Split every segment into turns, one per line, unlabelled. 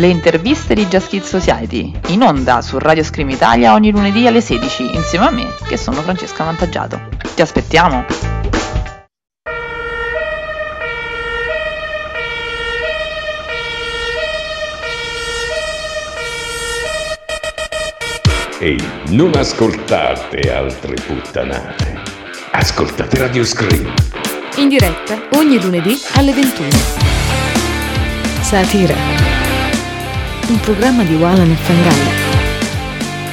Le interviste di Just Kids Society, in onda su Radio Scream Italia ogni lunedì alle 16, insieme a me, che sono Francesca Vantaggiato. Ti aspettiamo!
Ehi, non ascoltate altre puttanate. Ascoltate Radio Scream.
In diretta ogni lunedì alle 21. Satira un programma di Walan e Fangalla.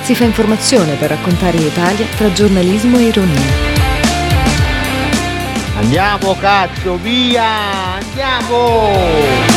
Si fa informazione per raccontare l'Italia tra giornalismo e ironia.
Andiamo cazzo, via! Andiamo!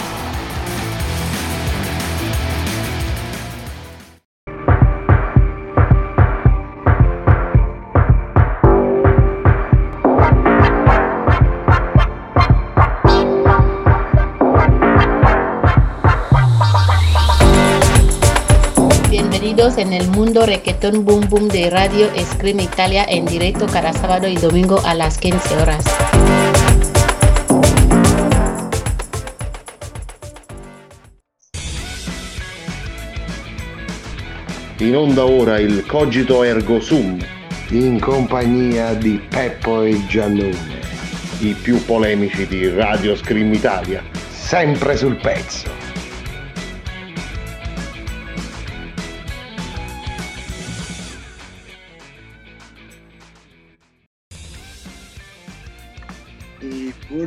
En el mundo reggaeton boom boom de Radio Scream Italia en directo cada sábado y domingo a las 15 horas.
In onda ora il Cogito Ergo Sum.
In compagnia di Peppo e Giannone.
I più polemici di Radio Scream Italia.
Sempre sul pezzo.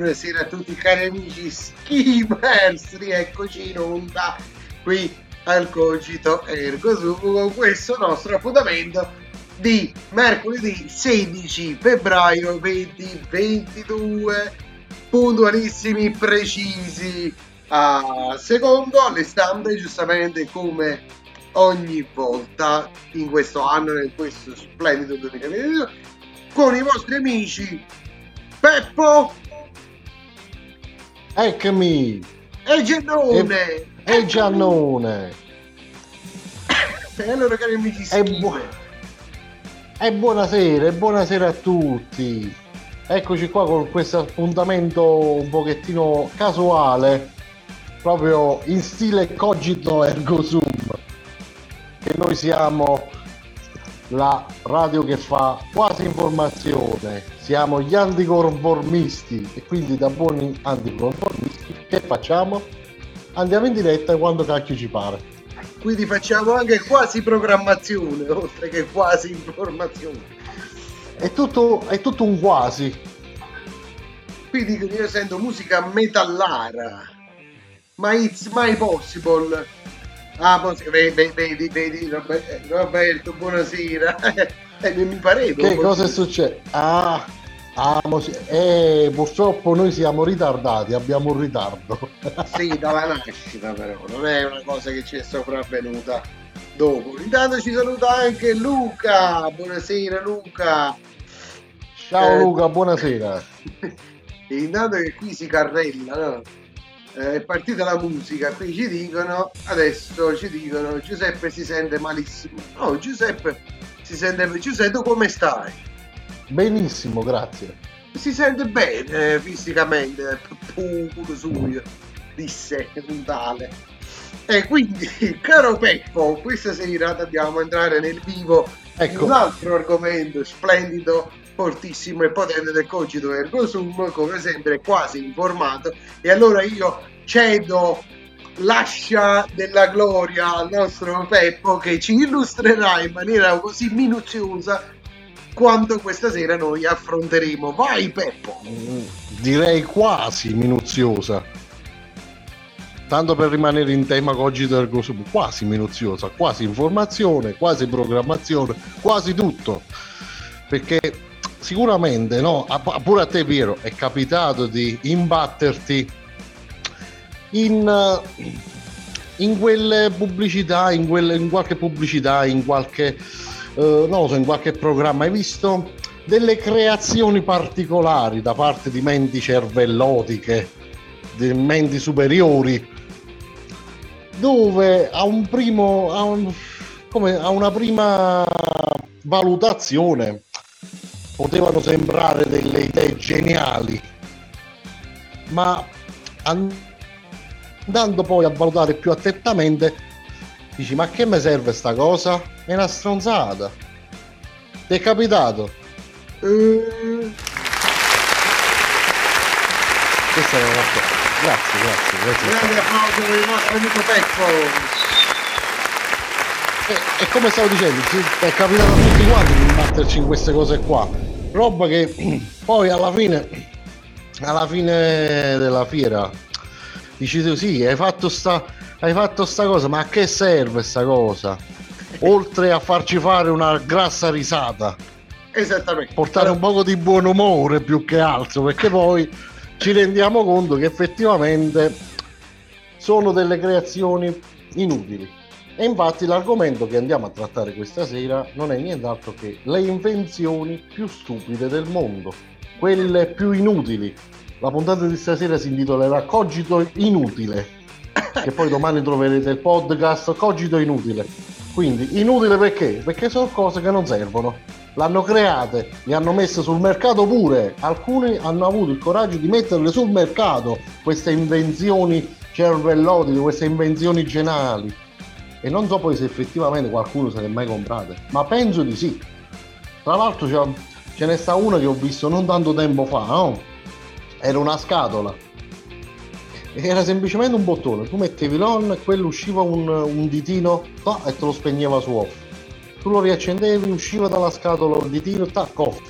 Buonasera a tutti cari amici skimers, rieccoci in onda qui al Cogito Ergo Sum con questo nostro appuntamento di mercoledì 16 febbraio 2022 puntualissimi precisi a secondo alle stampe giustamente come ogni volta in questo anno in questo splendido 2022 con i vostri amici Peppo
Eccomi!
E Giannone!
E, e Giannone!
e allora cari amici e, bu-
e buonasera, e buonasera a tutti! Eccoci qua con questo appuntamento un pochettino casuale, proprio in stile cogito ergo sum, che noi siamo la radio che fa quasi informazione. Siamo gli anticonformisti e quindi da buoni anticonformisti che facciamo? Andiamo in diretta quando cacchio ci pare.
Quindi facciamo anche quasi programmazione, oltre che quasi informazione.
È tutto, è tutto un quasi.
Quindi io sento musica metallara. Ma it's my possible Ah, vedi, vedi, vedi Roberto, buonasera. eh, mi pareva.
Che cosa è successo? Ah, ah eh, purtroppo noi siamo ritardati, abbiamo un ritardo.
sì, dalla nascita però, non è una cosa che ci è sopravvenuta dopo. Intanto ci saluta anche Luca. Buonasera Luca.
Ciao eh, Luca, buonasera.
intanto che qui si carrella, no? Eh, è partita la musica, qui ci dicono, adesso ci dicono Giuseppe si sente malissimo. No, Giuseppe si sente, Giuseppe come stai?
Benissimo, grazie.
Si sente bene fisicamente, puro suo, disse Puntale. E quindi, caro Peppo, questa sera dobbiamo entrare nel vivo ecco. un altro argomento splendido fortissimo e potente del cogito ergo sum, come sempre quasi informato. E allora io cedo l'ascia della gloria al nostro Peppo che ci illustrerà in maniera così minuziosa quanto questa sera noi affronteremo. Vai Peppo!
Direi quasi minuziosa. Tanto per rimanere in tema cogito ergo sum, quasi minuziosa, quasi informazione, quasi programmazione, quasi tutto. Perché sicuramente, no, pure a te Piero, è capitato di imbatterti in, in quelle pubblicità, in, quelle, in qualche pubblicità, in qualche, eh, non so, in qualche programma. Hai visto delle creazioni particolari da parte di menti cervellotiche, di menti superiori, dove a un primo, a, un, come, a una prima valutazione potevano sembrare delle idee geniali, ma andando poi a valutare più attentamente, dici: Ma che mi serve sta cosa? È una stronzata. Ti è capitato?
Eh,
Questa era la cosa. Grazie, grazie, grazie.
grande applauso per il nostro amico Peppo.
E, e come stavo dicendo, ci- è capitato a tutti quanti di imbatterci in queste cose qua. Roba che poi alla fine, alla fine della fiera, dici tu sì, hai fatto sta, hai fatto sta cosa, ma a che serve sta cosa? Oltre a farci fare una grassa risata,
Esattamente.
portare un poco di buon umore più che altro, perché poi ci rendiamo conto che effettivamente sono delle creazioni inutili. E infatti l'argomento che andiamo a trattare questa sera non è nient'altro che le invenzioni più stupide del mondo, quelle più inutili. La puntata di stasera si intitolerà Cogito inutile, che poi domani troverete il podcast Cogito inutile. Quindi inutile perché? Perché sono cose che non servono. L'hanno create, le hanno messe sul mercato pure. Alcuni hanno avuto il coraggio di metterle sul mercato queste invenzioni cervellotiche, queste invenzioni geniali. E non so poi se effettivamente qualcuno se le è mai comprate, ma penso di sì. Tra l'altro c'è- ce ne sta una che ho visto non tanto tempo fa, no? Era una scatola. Era semplicemente un bottone, tu mettevi l'on e quello usciva un, un ditino ta, e te lo spegneva su off. Tu lo riaccendevi, usciva dalla scatola il ditino, tac, off.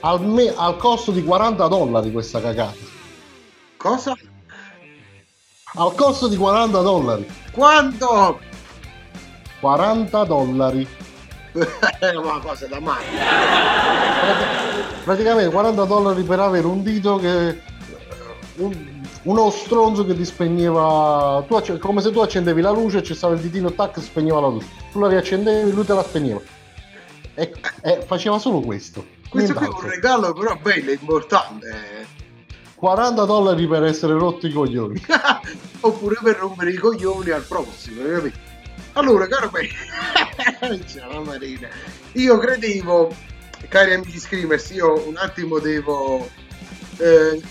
Al, me- al costo di 40 dollari questa cagata.
Cosa?
Al costo di 40 dollari.
Quanto?
40 dollari.
È una cosa da male.
praticamente 40 dollari per avere un dito che un- uno stronzo che ti spegneva tu come se tu accendevi la luce e ci stava il ditino tac spegneva la luce tu la riaccendevi lui te la spegneva e, e faceva solo questo
Questo qui è un regalo però bello, importante.
40 dollari per essere rotti i coglioni
Oppure per rompere i coglioni al prossimo, capito? Allora, caro me, Ciao, Marina. io credevo, cari amici screamers, io un attimo devo, eh,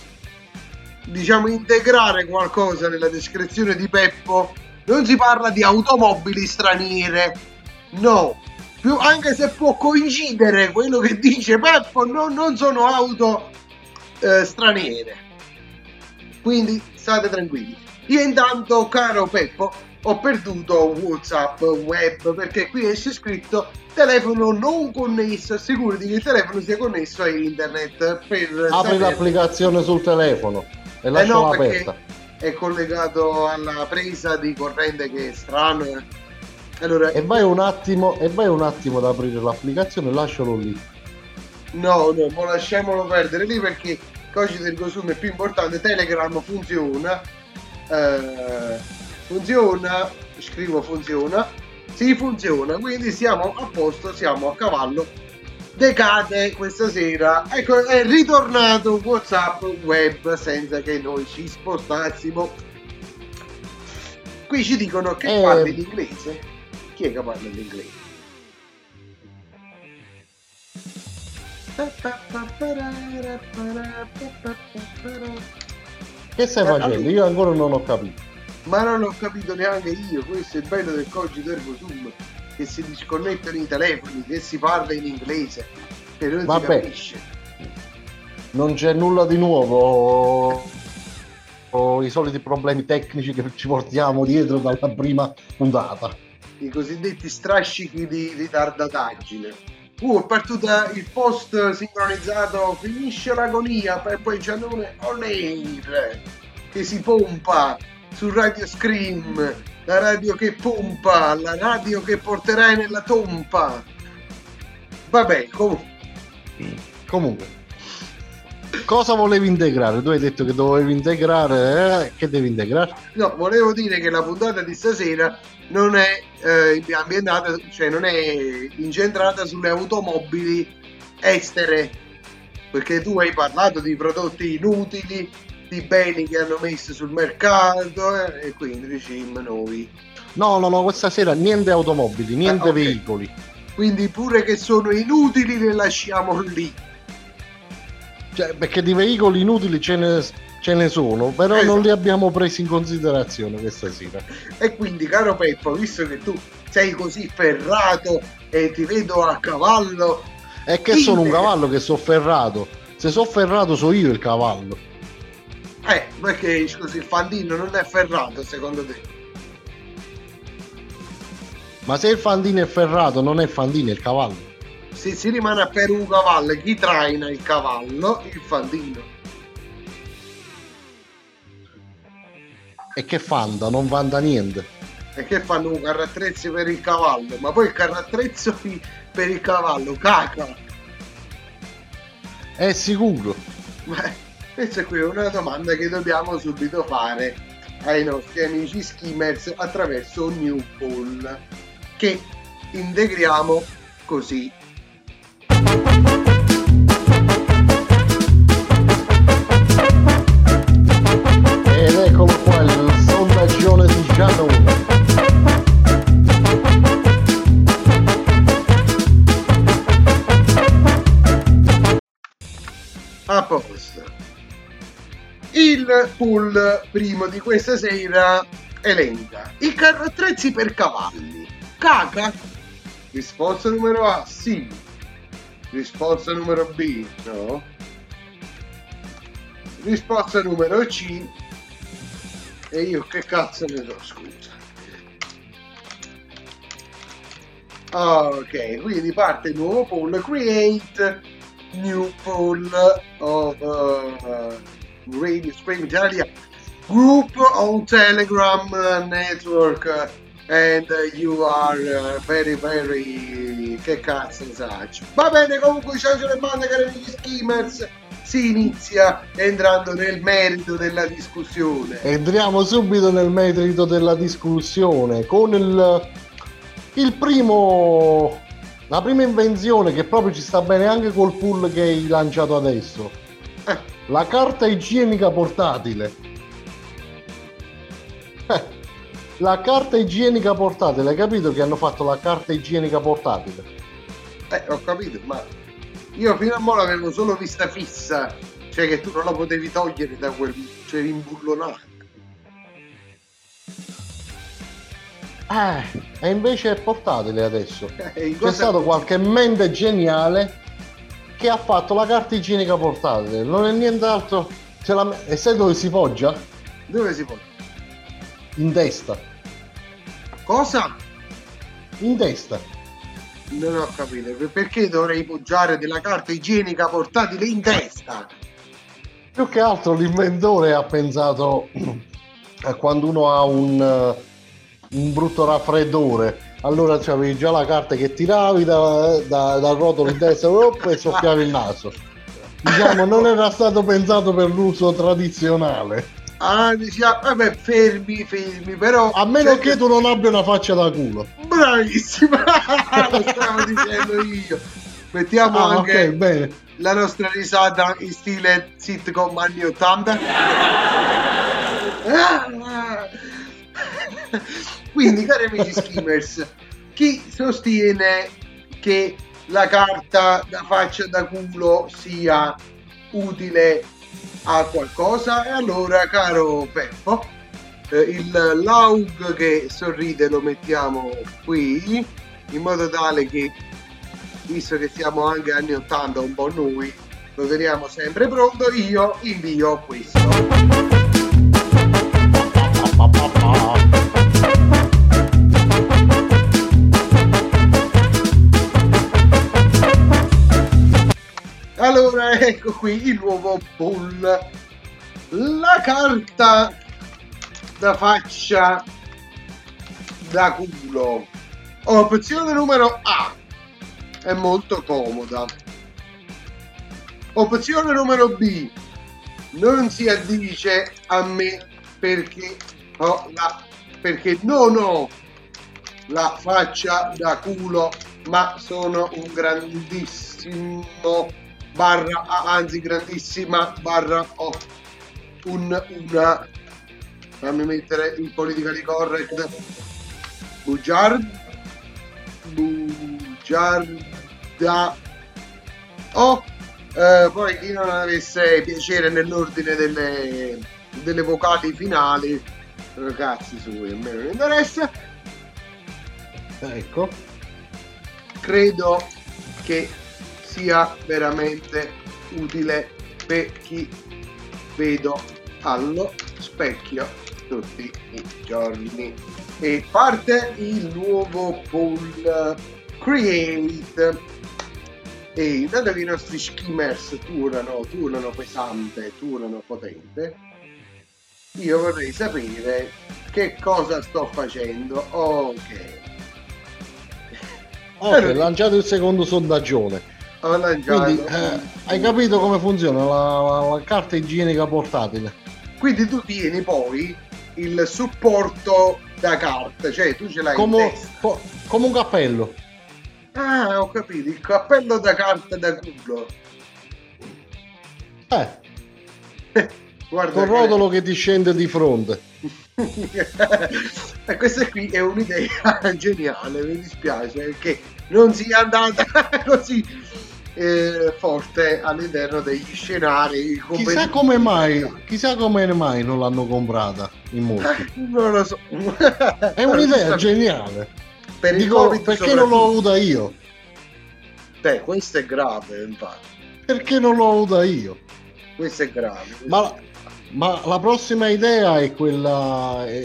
diciamo, integrare qualcosa nella descrizione di Peppo. Non si parla di automobili straniere, no. Più, anche se può coincidere quello che dice Peppo, no, non sono auto eh, straniere. Quindi state tranquilli. Io intanto, caro Peppo, ho perduto WhatsApp web perché qui esce scritto telefono non connesso. Assicurati che il telefono sia connesso a internet per
apri
sapere-
l'applicazione sul telefono e
Eh
lasciala
no,
aperta
è collegato alla presa di corrente che è strano. eh. Allora,
e vai un attimo e vai un attimo ad aprire l'applicazione e lascialo lì
No, no, ma lasciamolo perdere lì perché codice del consumo è più importante. Telegram funziona. eh, funziona. Scrivo funziona. Sì, funziona. Quindi siamo a posto, siamo a cavallo. Decade questa sera. Ecco, è ritornato WhatsApp web senza che noi ci spostassimo. Qui ci dicono che
Eh.
parli l'inglese. Chi è che parla l'inglese?
che stai
Eh,
facendo? io ancora non ho capito
Ma non ho capito neanche io, questo è il bello del cogito ergo sum, che si disconnettono i telefoni, che si parla in inglese, e non si
Vabbè.
capisce.
non c'è nulla di nuovo o i soliti problemi tecnici che ci portiamo dietro dalla prima puntata
I cosiddetti strascichi di ritardataggine. Uh, è partito il post sincronizzato, finisce l'agonia per poi Giannone On Air che si pompa su Radio Scream, la radio che pompa, la radio che porterai nella tompa. Vabbè, comunque.
Comunque. Cosa volevi integrare? Tu hai detto che dovevi integrare, eh? che devi integrare?
No, volevo dire che la puntata di stasera non è eh, ambientata, cioè non è incentrata sulle automobili estere, perché tu hai parlato di prodotti inutili, di beni che hanno messo sul mercato eh, e quindi diciamo noi.
No, no, no, questa sera niente automobili, niente
Ah, ok.
veicoli.
Quindi pure che sono inutili le lasciamo lì.
Cioè, perché di veicoli inutili ce ne, ce ne sono, però
Esatto.
non li abbiamo presi in considerazione questa sera.
E quindi, caro Peppo, visto che tu sei così ferrato e ti vedo a cavallo,
È che sono un cavallo che so ferrato. Se so ferrato so io il cavallo.
Eh, perché scusi, il fandino non è ferrato secondo te?
Ma se il fandino è ferrato, non è fandino, è il cavallo.
Se si rimane per un cavallo, chi traina il cavallo? Il fandino.
E che fanda? Non fanda niente.
E che fanno un carrattrezzo per il cavallo? Ma poi il carrattrezzo per il cavallo caca.
È sicuro.
Ma questa qui è una domanda che dobbiamo subito fare ai nostri amici skimmers attraverso un new poll che integriamo così.
Ed eccolo qua il sondaggione di Giannone.
A posto. Il pool primo di questa sera elenca i carrozzi per cavalli. Caca? Risposta numero A, sì. Risposta numero B, no. Risposta numero C. E io che cazzo ne so, scusa. Ok, quindi parte il nuovo poll. Create new poll of uh, Radio Scream Italia group on Telegram uh, network uh, and uh, you are very very che cazzo ne saccio va bene comunque ciao le bande cari amici skimmers si inizia entrando nel merito della discussione.
Entriamo subito nel merito della discussione con il, il primo la prima invenzione che proprio ci sta bene anche col pool che hai lanciato adesso. La carta igienica portatile. Eh, La carta igienica portatile, hai capito che hanno fatto la carta igienica portatile?
eh ho capito ma io fino a ora l'avevo solo vista fissa cioè che tu non la potevi togliere da quel cioè rimbullonato
Eh, e invece è portatile adesso.
Eh,
C'è stato qualche mente geniale che ha fatto la carta igienica portatile. Non è nient'altro. Ce la... E sai dove si poggia?
dove si può
In testa.
cosa?
In testa.
Non ho capito, perché dovrei poggiare della carta igienica portatile in testa?
Più che altro l'inventore ha pensato a quando uno ha un, un brutto raffreddore. Allora c'avevi già la carta che tiravi da, da- dal rotolo in testa e soffiavi il naso. Diciamo, non era stato pensato per l'uso tradizionale.
Ah, diciamo, vabbè, fermi, fermi, però...
A meno
cioè,
che tu non abbia una faccia da culo.
Bravissimo! Lo stavo dicendo io. Mettiamo
Ah,
anche
ok, bene.
la nostra risata in stile sitcom anni 80. Quindi, cari amici skimmers, chi sostiene che la carta da faccia da culo sia utile a qualcosa? E allora, caro Peppo, eh, il laug che sorride lo mettiamo qui in modo tale che visto che siamo anche anni 80 un po' noi lo teniamo sempre pronto io invio questo ecco qui il nuovo poll. La carta da faccia da culo. Opzione numero A. È molto comoda. Opzione numero B. Non si addice a me perché ho la perché non ho la faccia da culo, ma sono un grandissimo barra, anzi grandissima barra ho un, una. Fammi mettere in politically correct. Bugiard. Bugiarda. O eh, poi chi non avesse piacere nell'ordine delle, delle vocali finali ragazzi su a me non interessa.
Ecco.
Credo che sia veramente utile per chi vedo allo specchio tutti i giorni. E parte il nuovo poll create. E intanto che i nostri skimmers turano turano pesante turano potente. Io vorrei sapere che cosa sto facendo. Ok.
Ok, hai lanciato il secondo sondaggione. Quindi, eh, hai capito come funziona la, la, la, carta igienica portatile?
Quindi tu tieni poi il supporto da carta, cioè tu ce l'hai
come. Co, come un cappello.
Ah, ho capito, il cappello da carta da culo.
Eh. Guarda Con rotolo che... che ti scende di fronte.
e questa qui è un'idea geniale, mi dispiace perché non sia andata così eh, forte all'interno degli scenari.
Chissà come mai, chissà come mai non l'hanno comprata in molti.
non lo so.
è un'idea geniale. Per Dico, perché non l'ho avuta io?
Beh, questo è grave, infatti.
Perché non l'ho avuta io?
Questo è grave. Questo
Ma, ma la prossima idea è quella, è,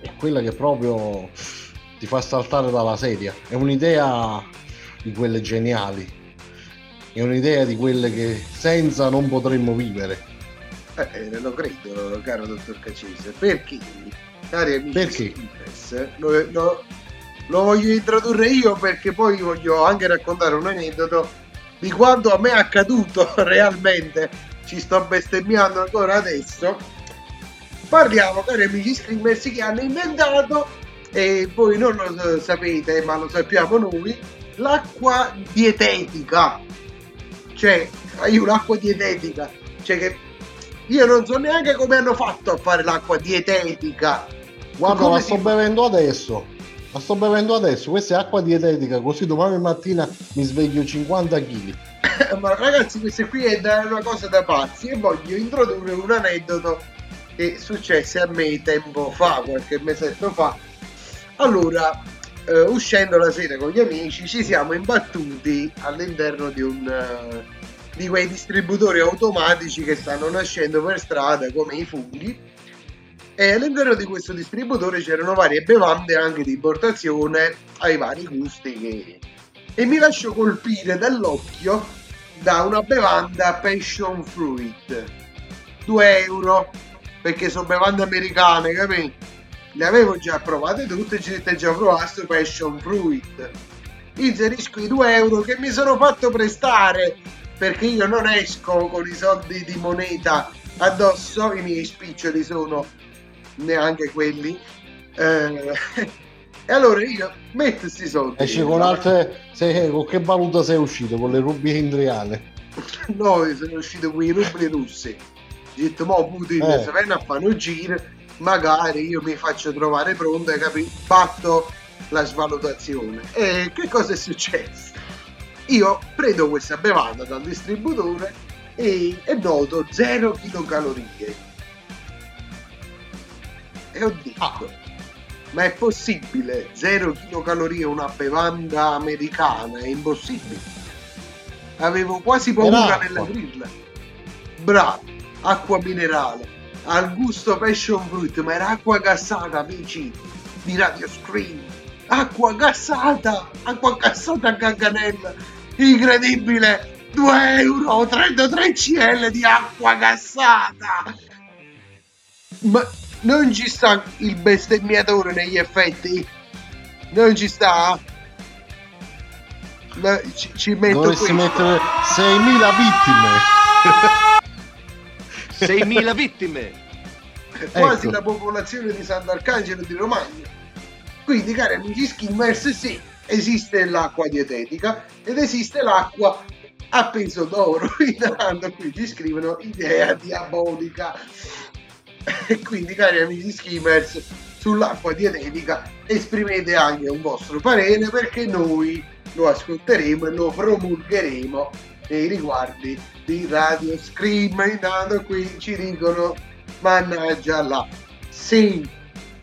è quella che proprio ti fa saltare dalla sedia. È un'idea di quelle geniali. È un'idea di quelle che senza non potremmo vivere.
Eh, lo credo, caro dottor Cacese. Perché, cari amici
perché?
Skipers, lo, lo, lo voglio introdurre io perché poi voglio anche raccontare un aneddoto di quanto a me è accaduto realmente. Ci sto bestemmiando ancora adesso. Parliamo, cari amici screamers, che hanno inventato e voi non lo sapete ma lo sappiamo noi l'acqua dietetica cioè io l'acqua dietetica. Cioè che io non so neanche come hanno fatto a fare l'acqua dietetica.
Guarda la sto si... bevendo adesso. La sto bevendo adesso. Questa è acqua dietetica. Così domani mattina mi sveglio 50 kg
ma ragazzi questa qui è una cosa da pazzi. E voglio introdurre un aneddoto che successe a me tempo fa qualche mesetto fa. Allora, eh, uscendo la sera con gli amici, ci siamo imbattuti all'interno di un uh, di quei distributori automatici che stanno nascendo per strada come i funghi. E all'interno di questo distributore c'erano varie bevande anche di importazione ai vari gusti che... e mi lascio colpire dall'occhio da una bevanda passion fruit 2 euro perché sono bevande americane capito le avevo già provate tutte, ci siete già provato Passion Fruit. Inserisco i 2 euro che mi sono fatto prestare perché io non esco con i soldi di moneta addosso, i miei spiccioli sono neanche quelli. Eh, e allora io metto questi soldi.
Esci con altre. Sei, con che valuta sei uscito? Con le rubie indriane?
no, sono uscito con i rubli russi. Ho detto, mo Putin eh. se viene a fare un giro magari io mi faccio trovare pronto e capi- fatto la svalutazione. E che cosa è successo? Io prendo questa bevanda dal distributore e, e noto 0 kcal. E ho detto, ah. ma è possibile 0 kcal una bevanda americana? È impossibile. Avevo quasi paura nell'aprirla. Bravo, acqua minerale al gusto passion fruit, ma era acqua gassata, amici di Radio Screen. Acqua gassata, acqua gassata a cancanella, incredibile. 2 euro 33 cl di acqua gassata ma non ci sta il bestemmiatore negli effetti non ci sta ma ci, ci metto
Dovresti
questo.
mettere 6.000 vittime.
6.000 vittime.
quasi
Ecco.
la popolazione di Sant'Arcangelo di Romagna. Quindi, cari amici skimmers, sì, esiste l'acqua dietetica ed esiste l'acqua a peso d'oro. Intanto qui ci scrivono idea diabolica. E quindi, cari amici skimmers, sull'acqua dietetica esprimete anche un vostro parere perché noi lo ascolteremo e lo promulgheremo nei riguardi di Radio Scream. Intanto qui ci dicono mannaggia la sì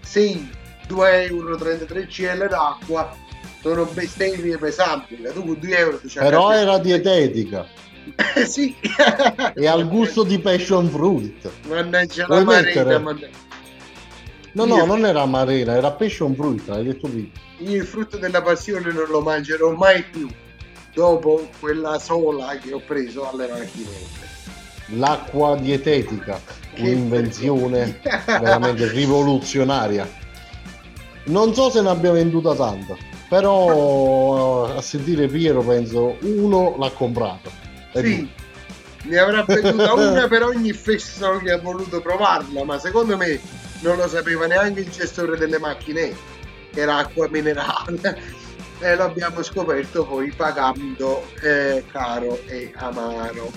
sì 2,33 euro cl d'acqua sono bestemmie pesanti tu con 2 euro
Però era dietetica
sì
e al gusto di passion fruit.
mannaggia
Vuoi
la marina mannaggia.
No, no, non era marina, era passion fruit, l'hai detto prima.
io il frutto della passione non lo mangerò mai più dopo quella sola che ho preso alle macchinette
L'acqua dietetica, un'invenzione veramente rivoluzionaria. Non so se ne abbia venduta tanta, però eh, a sentire Piero penso uno l'ha comprato.
Sì, ne avrà venduta una per ogni fesso che ha voluto provarla, ma secondo me non lo sapeva neanche il gestore delle macchine, era acqua minerale. E l'abbiamo scoperto poi pagando eh, caro e amaro.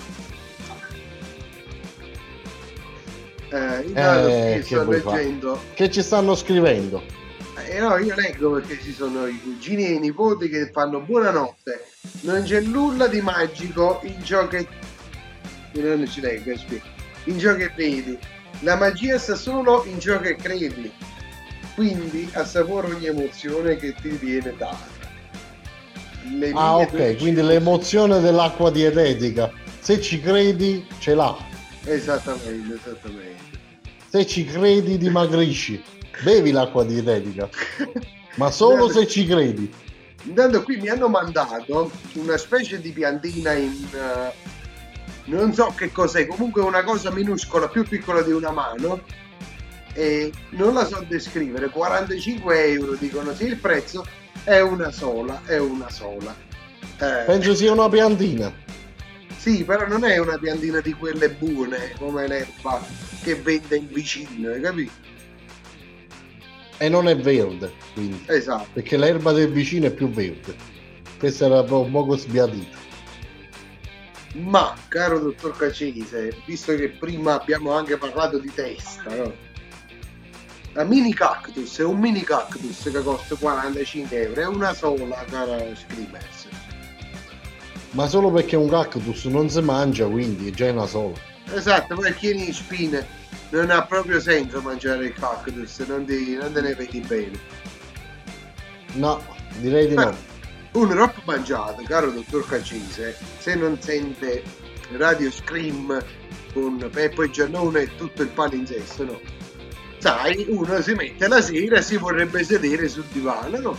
Eh, intanto
Eh, che
leggendo
Che ci stanno scrivendo?
eh no, io leggo perché ci sono i cugini e i nipoti che fanno buonanotte. Non c'è nulla di magico in ciò che. Non ci leggo. In ciò che vedi. La magia sta solo in ciò che credi. Quindi assapora ogni emozione che ti viene data. Le
Ah, ok, quindi l'emozione dell'acqua dietetica. Se ci credi, ce l'ha.
Esattamente, esattamente.
Se ci credi, dimagrisci. Bevi l'acqua dietetica, ma solo se ci credi.
Intanto qui mi hanno mandato una specie di piantina in... eh, non so che cos'è, comunque una cosa minuscola, più piccola di una mano. E non la so descrivere, 45 euro dicono, sì il prezzo è una sola, è una sola. Eh,
Penso sia una piantina.
sì, però non è una piantina di quelle buone come l'erba che vende il vicino, hai capito?
E non è verde, quindi.
Esatto.
Perché l'erba del vicino è più verde. Questa era un poco sbiadita.
Ma, caro dottor Cacese, visto che prima abbiamo anche parlato di testa, no? La mini cactus è un mini cactus che costa 45 euro, è una sola, cara Screamers.
Ma solo perché un cactus non si mangia, quindi è già una sola.
Esatto, pieno di spine, non ha proprio senso mangiare il cactus, non, ti- non te ne vedi bene.
No, direi di no.
Un rock mangiato, caro dottor Cacese, se non sente Radio Scream con Peppo e Giannone e tutto il palinsesto, no? Sai, uno si mette la sera e si vorrebbe sedere sul divano, no?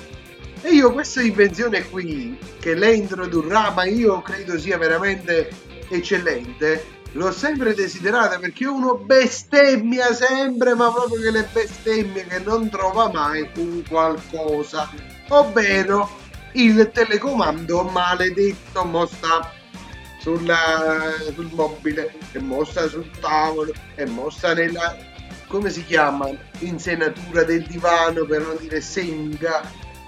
E io questa invenzione qui, che lei introdurrà, ma io credo sia veramente eccellente, l'ho sempre desiderata perché uno bestemmia sempre, ma proprio che le bestemmie che non trova mai un qualcosa, ovvero il telecomando maledetto mostra sul mobile e mostra sul tavolo e mostra nella come si chiama insenatura del divano per non dire senga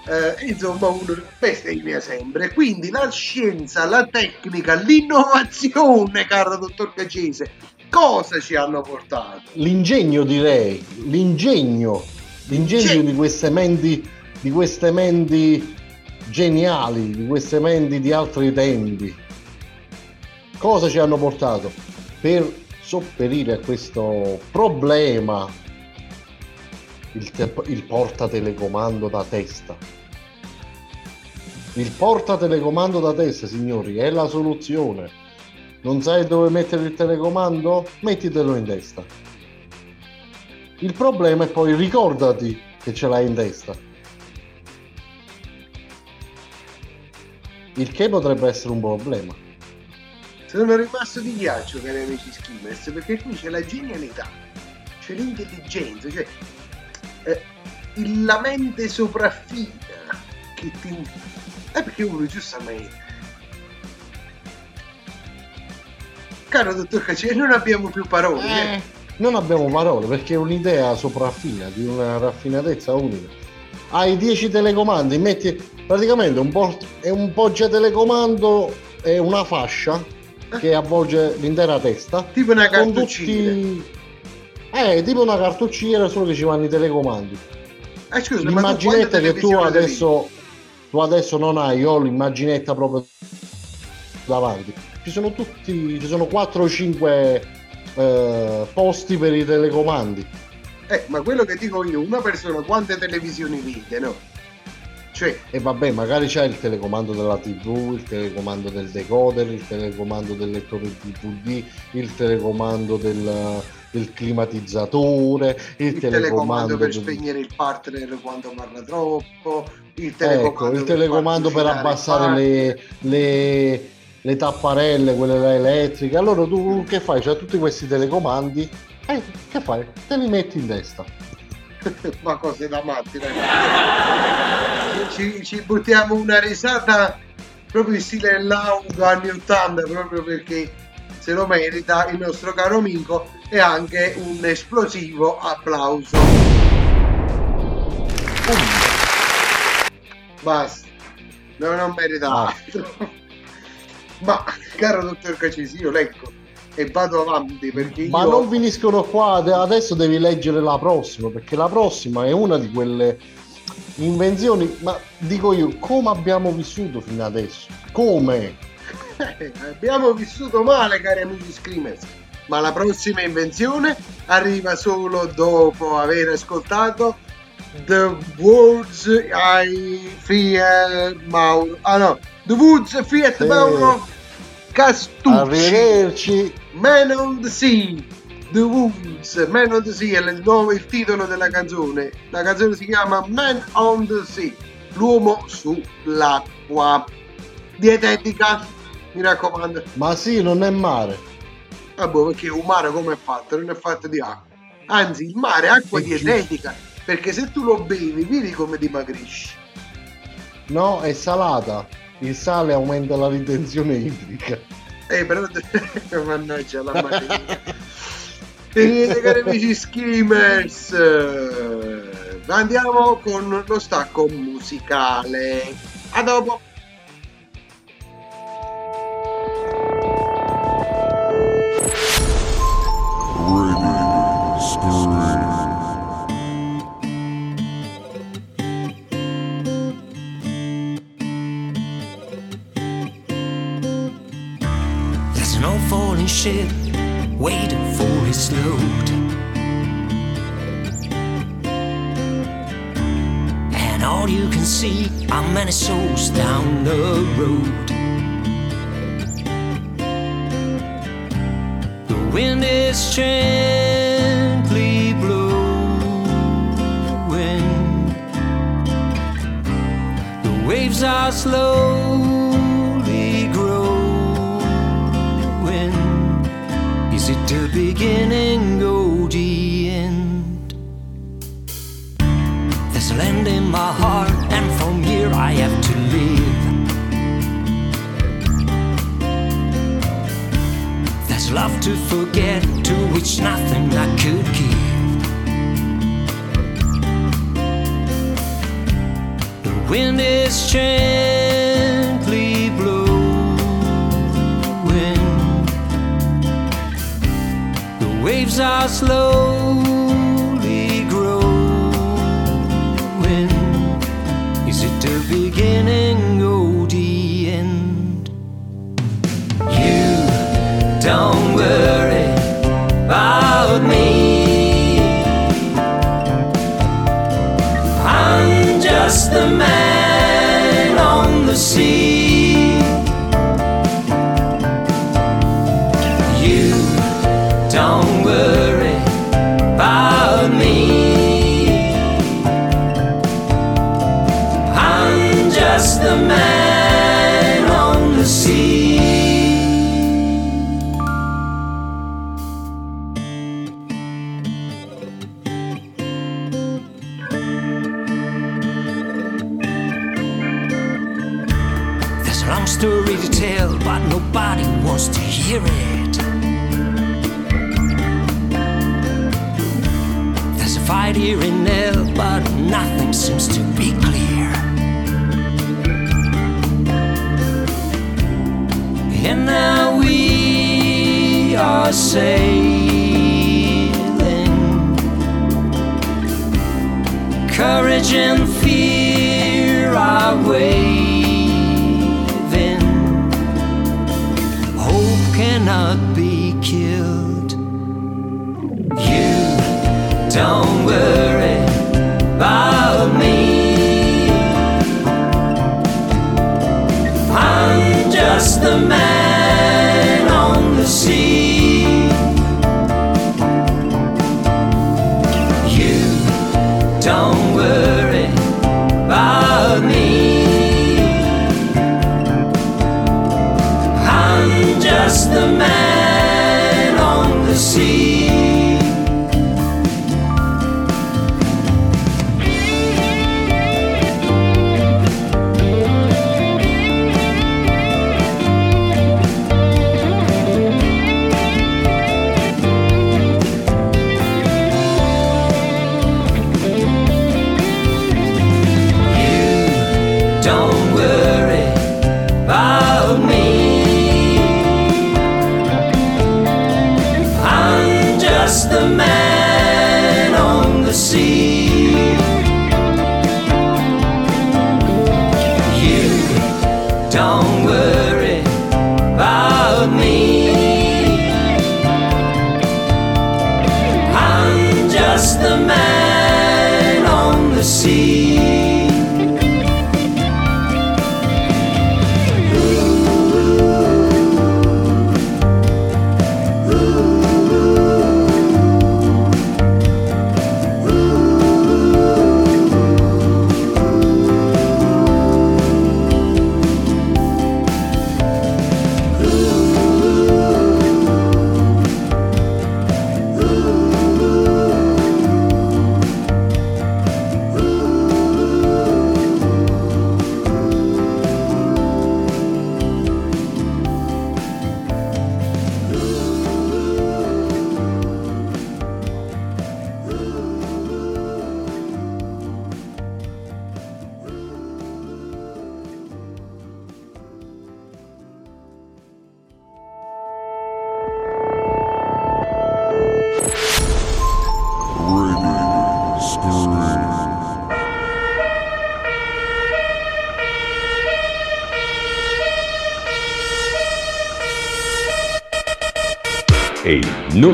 eh, insomma uno bestemmia sempre quindi la scienza la tecnica l'innovazione caro dottor Cacese cosa ci hanno portato
L'ingegno direi, l'ingegno, l'ingegno di queste menti, di queste menti geniali, di queste menti di altri tempi. Cosa ci hanno portato? Per sopperire a questo problema, il, te- il portatelecomando da testa. Il portatelecomando da testa, signori, è la soluzione. Non sai dove mettere il telecomando? Mettitelo in testa. Il problema è poi ricordati che ce l'hai in testa. Il che potrebbe essere un problema.
Sono rimasto di ghiaccio, cari amici skimmers, perché qui c'è la genialità, c'è l'intelligenza, cioè eh, la mente sopraffina che ti... Eh, perché uno giustamente... Caro dottor Cacciari, non abbiamo più parole. eh.
Eh, non abbiamo parole perché è un'idea sopraffina di una raffinatezza unica. Hai 10 telecomandi, metti praticamente un po', è un poggia telecomando e una fascia che avvolge l'intera testa.
Tipo una
con
cartuccina.
tutti. Eh, tipo una cartucciera, solo che ci vanno i telecomandi.
Eh, scusa, ma tu
L'immaginetta
quante
che tu adesso, tu adesso non hai, io ho l'immaginetta proprio davanti. Ci sono tutti, ci sono 4 o 5 posti per i telecomandi.
Eh, ma quello che dico io, una persona quante televisioni vede, no? Cioè,
E vabbè, magari c'è il telecomando della TV, il telecomando del decoder, il telecomando del lettore DVD, il telecomando del, del climatizzatore, il,
il telecomando per
del-
spegnere il partner quando parla troppo, il
Ecco,
telecomando,
il telecomando per
far
abbassare le, le- le tapparelle, quelle elettriche. Allora tu che fai? C'hai tutti questi telecomandi. Eh, che fai? Te li metti in testa.
ma cose da matti, ragazzi. Ci, ci buttiamo una risata proprio in stile laudo anni 80, proprio perché se lo merita il nostro caro amico e anche un esplosivo applauso. Basta, no, non merita
Ah.
altro. Ma, caro dottor Cacisi, io leggo e vado avanti perché
Ma
io...
non finiscono qua, ade- adesso devi leggere la prossima, perché la prossima è una di quelle invenzioni, ma dico io, come abbiamo vissuto fino adesso? Come?
Eh, abbiamo vissuto male, cari amici screamers. Ma la prossima invenzione arriva solo dopo aver ascoltato The Woods I Fear Mauro. Ah no, The Woods Fiat
Sì.
Mauro Castucci.
Arrivederci.
Man on the Sea. The Woods, Man on the Sea è il, nome, il titolo della canzone. La canzone si chiama Man on the Sea, l'uomo sull'acqua. Dietetica, mi raccomando.
Ma sì, non è mare.
Ah, boh, perché un mare come è fatto? Non è fatto di acqua. Anzi, il mare è acqua
È giusto.
dietetica, perché se tu lo bevi, vedi come dimagrisci.
No, è salata. Il sale aumenta la ritenzione idrica.
Eh, però... Mannaggia la mattina. E niente, cari amici skimmers. Andiamo con lo stacco musicale. A dopo.
Ship waiting for its load. And all you can see are many souls down the road. The wind is gently blowing. The waves are slowly the beginning or the end? There's a land in my heart, and from here I have to live. There's love to forget, to which nothing I could give. The wind is gently The waves are slowly growing. Is it the beginning or the end? You don't worry about me. I'm just the man fight here in hell, but nothing seems to be clear. And now we are sailing. Courage and fear are waving. Hope cannot be killed. Don't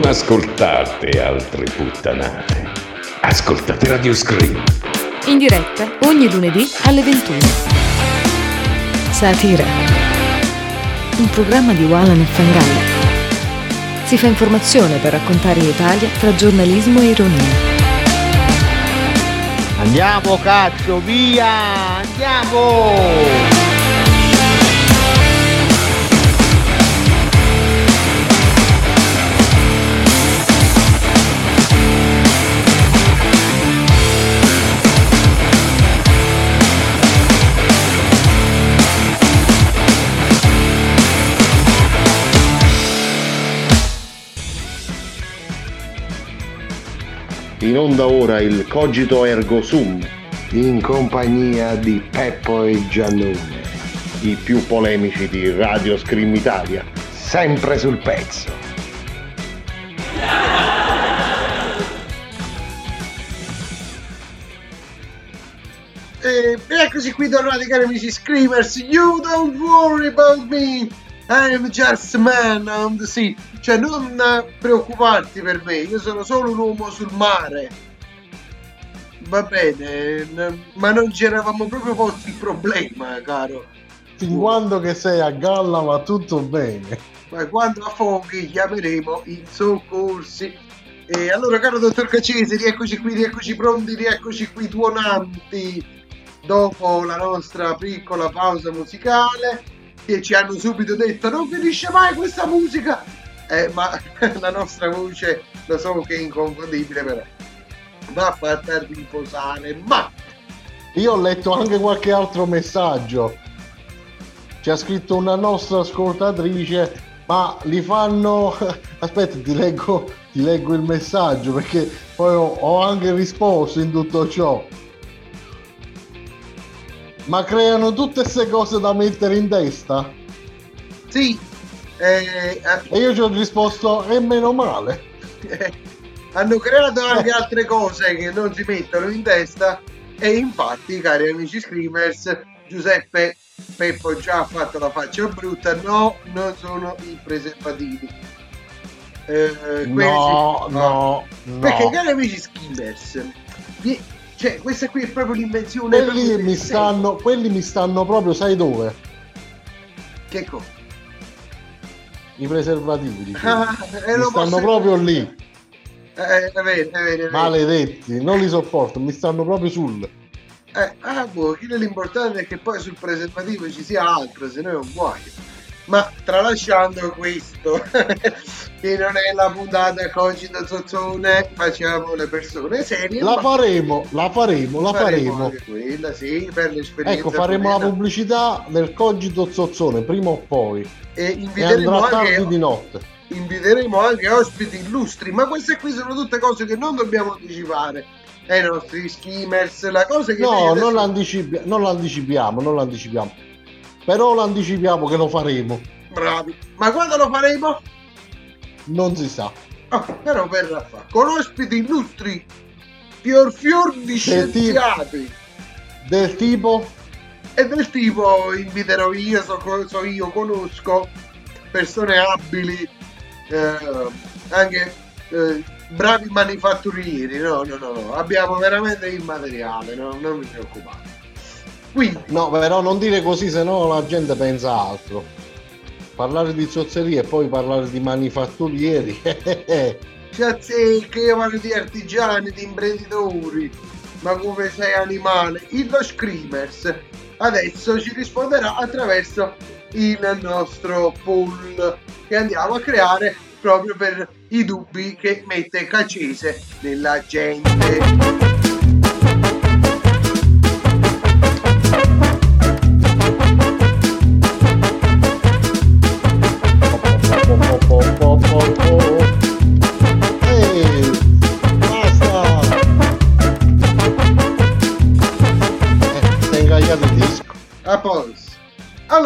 ascoltate altre puttanate. Ascoltate Radio Scream.
In diretta ogni lunedì alle 21. Satira. Un programma di Walan e Fangalli. Si fa informazione per raccontare l'Italia tra giornalismo e ironia.
Andiamo cazzo, via! Andiamo! In onda ora il Cogito Ergo Sum,
in compagnia di Peppo e Giannone,
i più polemici di Radio Scream Italia.
sempre sul pezzo. E eccoci qui tornati cari amici Screamers, you don't worry about me, I'm just a man on the sea. Cioè non preoccuparti per me, io sono solo un uomo sul mare. Va bene, ma non ci eravamo proprio posti il problema, caro.
Fin quando che sei a galla va tutto bene.
Ma quando affoghi chiameremo i soccorsi. E allora, caro dottor Cacese, rieccoci qui, rieccoci pronti, rieccoci qui tuonanti dopo la nostra piccola pausa musicale che ci hanno subito detto non finisce mai questa musica eh, ma la nostra voce lo so che è inconfondibile però va fatta riposare ma
Io ho letto anche qualche altro messaggio. ci ha scritto una nostra ascoltatrice, ma li fanno... Aspetta, ti leggo, ti leggo il messaggio perché poi ho, ho anche risposto in tutto ciò. Ma creano tutte queste cose da mettere in testa?
Sì, eh,
E io ci ho risposto, e meno male.
hanno creato anche altre cose che non si mettono in testa e infatti, cari amici screamers, Giuseppe Peppo già ha fatto la faccia brutta, no, non sono i preservativi. Eh, questi-
No, no,
Perché
no.
cari amici screamers, vi- cioè questa qui è proprio l'invenzione
Quelli
proprio
mi stanno, quelli mi stanno proprio, sai dove?
Che cosa?
I preservativi.
Ah, e
mi stanno proprio lì,
Eh, è vero, è vero, è
maledetti, non li sopporto, mi stanno proprio sul.
Eh, ah, boh, l'importante è che poi sul preservativo ci sia altro, se no è un guaio. Ma tralasciando questo, che non è la puntata Cogito Zozzone, facciamo le persone serie.
La faremo, la faremo, la faremo.
anche quella, sì, per l'esperienza.
Ecco, faremo la
prima.
pubblicità del Cogito Zozzone, prima o poi.
E
E
inviteremo anche,
tardi di notte.
inviteremo anche ospiti illustri, ma queste qui sono tutte cose che non dobbiamo anticipare ai nostri skimmers, la cosa che
No,
noi adesso-
non l'anticipi- non l'anticipiamo, non l'anticipiamo. Però l'anticipiamo che lo faremo.
Bravi. Ma quando lo faremo?
Non si sa.
Ah, però verrà fa. Con ospiti illustri, fior fior di
Del tipo-
scienziati.
Del tipo
E del tipo inviterò io, so, so io, conosco persone abili, eh, anche eh, bravi manifatturieri. No, no, no, no. Abbiamo veramente il materiale, no? non vi preoccupate. Quindi,
No, però non dire così, se no la gente pensa altro. Parlare di zozzerie e poi parlare di manifatturieri.
ci azzeccano di artigiani, di imprenditori, ma come sei animale? Il Screamers adesso ci risponderà attraverso il nostro poll che andiamo a creare proprio per i dubbi che mette Cacese nella gente.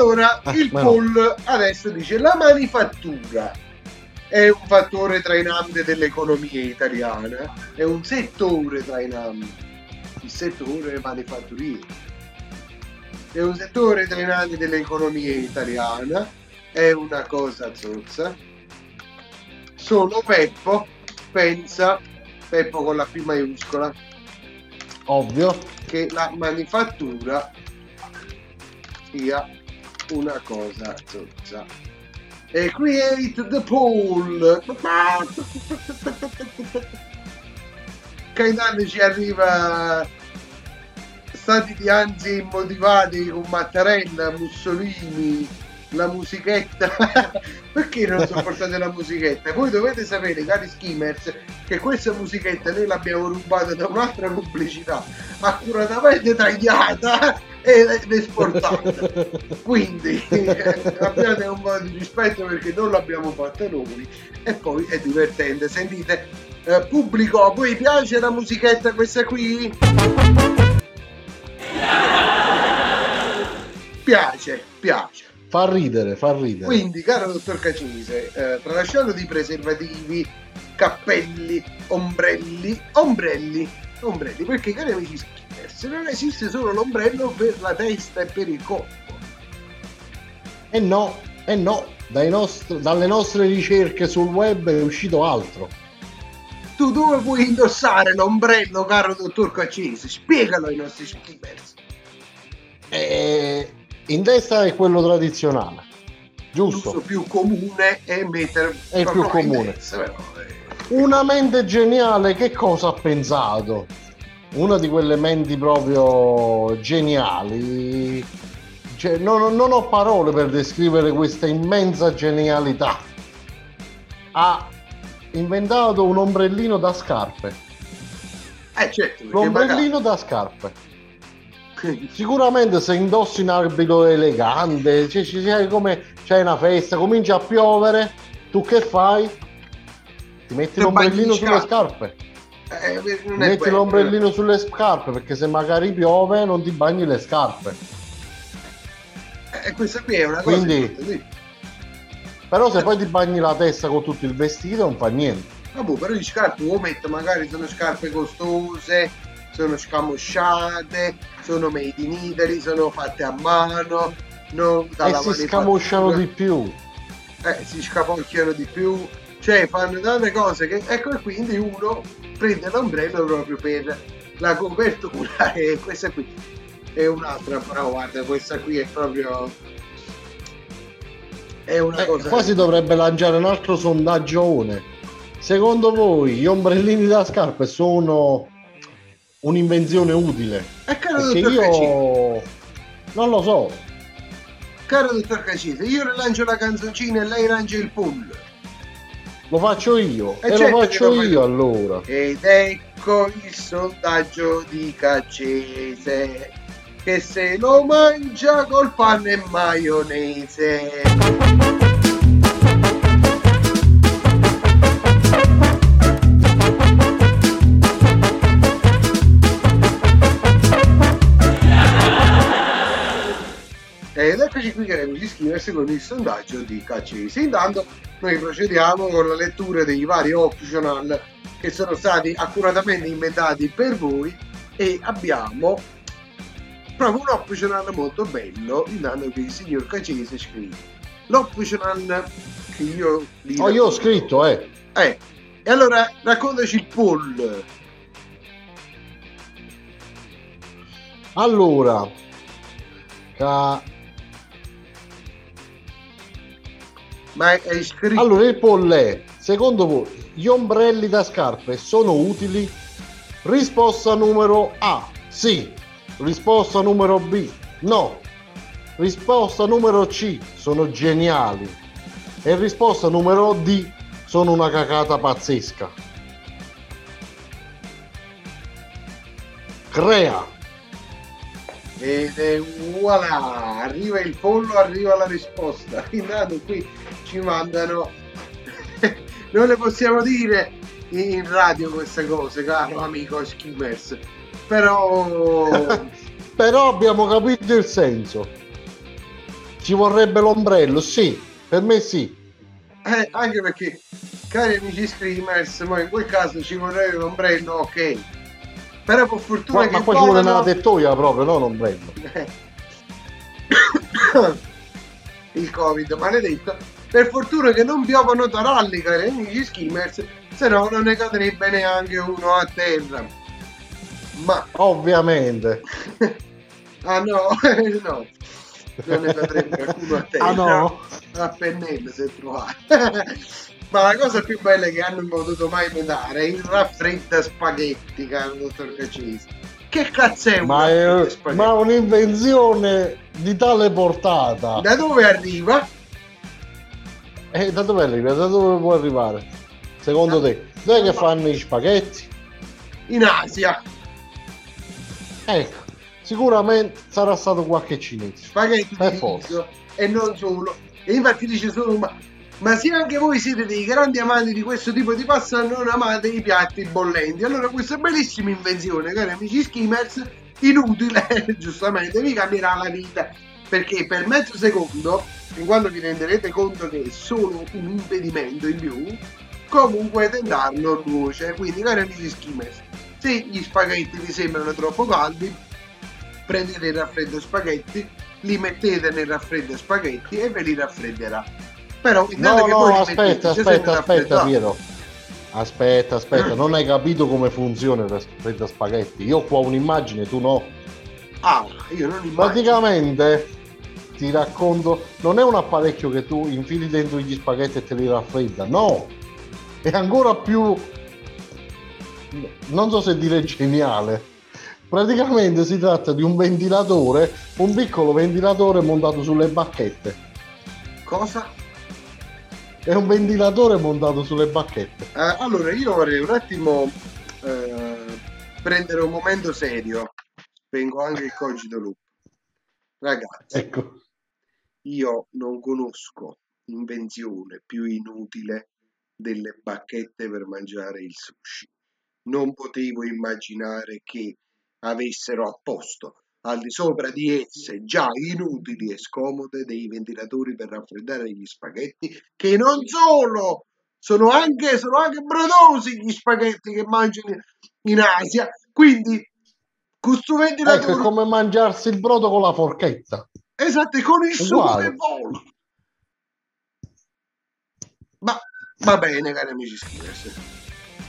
Allora,
Ah,
il
ma no.
poll adesso dice la manifattura è un fattore trainante dell'economia italiana, è un settore trainante, il settore manifatturiero. È un settore trainante dell'economia italiana, è una cosa zozza. Solo Peppo pensa, Peppo con la P maiuscola,
Ovvio.
che la manifattura sia una cosa zozza. E create the poll. Caetano ci arriva stati di anzi immotivati con Mattarella, Mussolini, la musichetta. Perché non sopportate la musichetta? Voi dovete sapere, cari skimmers, che questa musichetta noi l'abbiamo rubata da un'altra pubblicità, accuratamente tagliata ed esportata. Quindi eh, abbiate un po' di rispetto perché non l'abbiamo fatta noi e poi è divertente. Sentite, eh, pubblico, a voi piace la musichetta questa qui? Piace, piace.
Fa ridere, fa ridere.
Quindi, caro dottor Cacese, eh, tralasciando di preservativi, cappelli, ombrelli, ombrelli, ombrelli, perché cari amici skimmers, non esiste solo l'ombrello per la testa e per il corpo.
E no, e no, dai nostri- dalle nostre ricerche sul web è uscito altro.
Tu dove puoi indossare l'ombrello, caro dottor Cacese? Spiegalo ai nostri skimmers.
E in testa è quello tradizionale, giusto?
L'uso più comune è mettere
È il più comune.
testa, però, eh.
Una mente geniale che cosa ha pensato? Una di quelle menti proprio geniali. Cioè, non, non ho parole per descrivere questa immensa genialità. Ha inventato un ombrellino da scarpe.
Eh certo,
L'ombrellino da scarpe. Sicuramente se indossi un abito elegante, cioè, ci sei come c'è una festa, comincia a piovere, tu che fai? Ti metti
Ti
l'ombrellino sulle
scarpe. Eh,
metti
bello,
l'ombrellino sulle scarpe perché se magari piove non ti bagni le scarpe.
eh, questa qui è una cosa
Quindi-. Però se poi ti bagni la testa con tutto il vestito non fa niente.
Vabbè, però le scarpe metto, magari sono scarpe costose, sono scamosciate, sono made in Italy, sono fatte a mano, non
E si scamosciano di più.
eh, si scapocchiano di più, cioè fanno tante cose che ecco e quindi uno prende l'ombrello proprio per la copertura e questa qui è un'altra, però guarda, questa qui è proprio è una
Eh,
cosa
qua si dovrebbe lanciare un altro sondaggione. Secondo voi gli ombrellini da scarpe sono un'invenzione utile?
Eh, caro
Perché io non lo so.
caro dottor Cacini, io le lancio la canzoncina e lei lancia il pull.
Lo faccio io.
Eh,
e
certo
lo faccio
lo
io allora.
Ed ecco il sondaggio di Caccese che se lo mangia col panno e maionese. Ed eccoci qui che amici iscriversi con il sondaggio di Caccese. Intanto noi procediamo con la lettura dei vari optional che sono stati accuratamente inventati per voi e abbiamo proprio un optional molto bello intanto che il signor Caccese scrive l'optional che io
Oh, io ho scritto, eh.
eh e allora raccontaci il poll
Allora, ca-
ma hai scritto
allora il poll è, secondo voi, gli ombrelli da scarpe sono utili? Risposta numero A, sì. Risposta numero B, no. Risposta numero C, sono geniali. E risposta numero D, sono una cacata pazzesca. Crea.
È voilà, arriva il pollo, arriva la risposta. Intanto qui ci mandano, non le possiamo dire in radio queste cose, caro amico Skimmers, però
Però abbiamo capito il senso. Ci vorrebbe l'ombrello, sì, per me sì.
eh, anche perché, cari amici Screamers, ma in quel caso ci vorrebbe l'ombrello, ok. Però per fortuna
Ma,
che
ma qua ci vuole una tettoia proprio, non ombrello.
il covid maledetto per fortuna che non piovono taralli cari amici skimmers se no non ne cadrebbe neanche uno a terra ma
Ovviamente.
ah no no non ne cadrebbe alcuno a terra
Ah no?
a pennello se trovate ma la cosa più bella che hanno potuto mai inventare è il raffredda spaghetti caro dottor Cacesi che cazzo è un
Ma è
spaghetti?
ma un'invenzione di tale portata.
da dove arriva?
E da dove arriva? Da dove può arrivare? Secondo te? Dove che fanno i spaghetti?
in Asia
Ecco, sicuramente sarà stato qualche cinese.
spaghetti
Per
di
forza.
e non solo. E infatti dice solo ma, ma se anche voi siete dei grandi amanti di questo tipo di pasta non amate i piatti bollenti. Allora questa bellissima invenzione, cari amici skimmers, inutile, giustamente, vi cambierà la vita. Perché per mezzo secondo, in quando vi renderete conto che è solo un impedimento in più, comunque tentarlo nuoce. Quindi, cari amici skimmers, se gli spaghetti vi sembrano troppo caldi, prendete il raffreddo spaghetti, li mettete nel raffreddo spaghetti e ve li raffredderà. Però intanto
No,
che
no,
li
aspetta, aspetta, aspetta, Piero. Aspetta, aspetta, non hai capito come funziona il raffredda spaghetti. Io ho qua un'immagine, tu no.
Ah, io non immagino.
Praticamente ti racconto, non è un apparecchio che tu infili dentro gli spaghetti e te li raffredda, no, è ancora più, non so se dire geniale. Praticamente si tratta di un ventilatore, un piccolo ventilatore montato sulle bacchette.
Cosa?
È un ventilatore montato sulle bacchette.
Eh, allora, io vorrei un attimo eh, prendere un momento serio. vengo anche il cogito lupo. Ragazzi,
Ecco.
Io non conosco invenzione più inutile delle bacchette per mangiare il sushi. Non potevo immaginare che avessero a posto al di sopra di esse già inutili e scomode dei ventilatori per raffreddare gli spaghetti che non solo sono anche, sono anche brodosi gli spaghetti che mangiano in Asia quindi questo
Ecco, è
ventilatore
come mangiarsi il brodo con la forchetta.
Esatto con il che vola ma va bene cari amici Skinners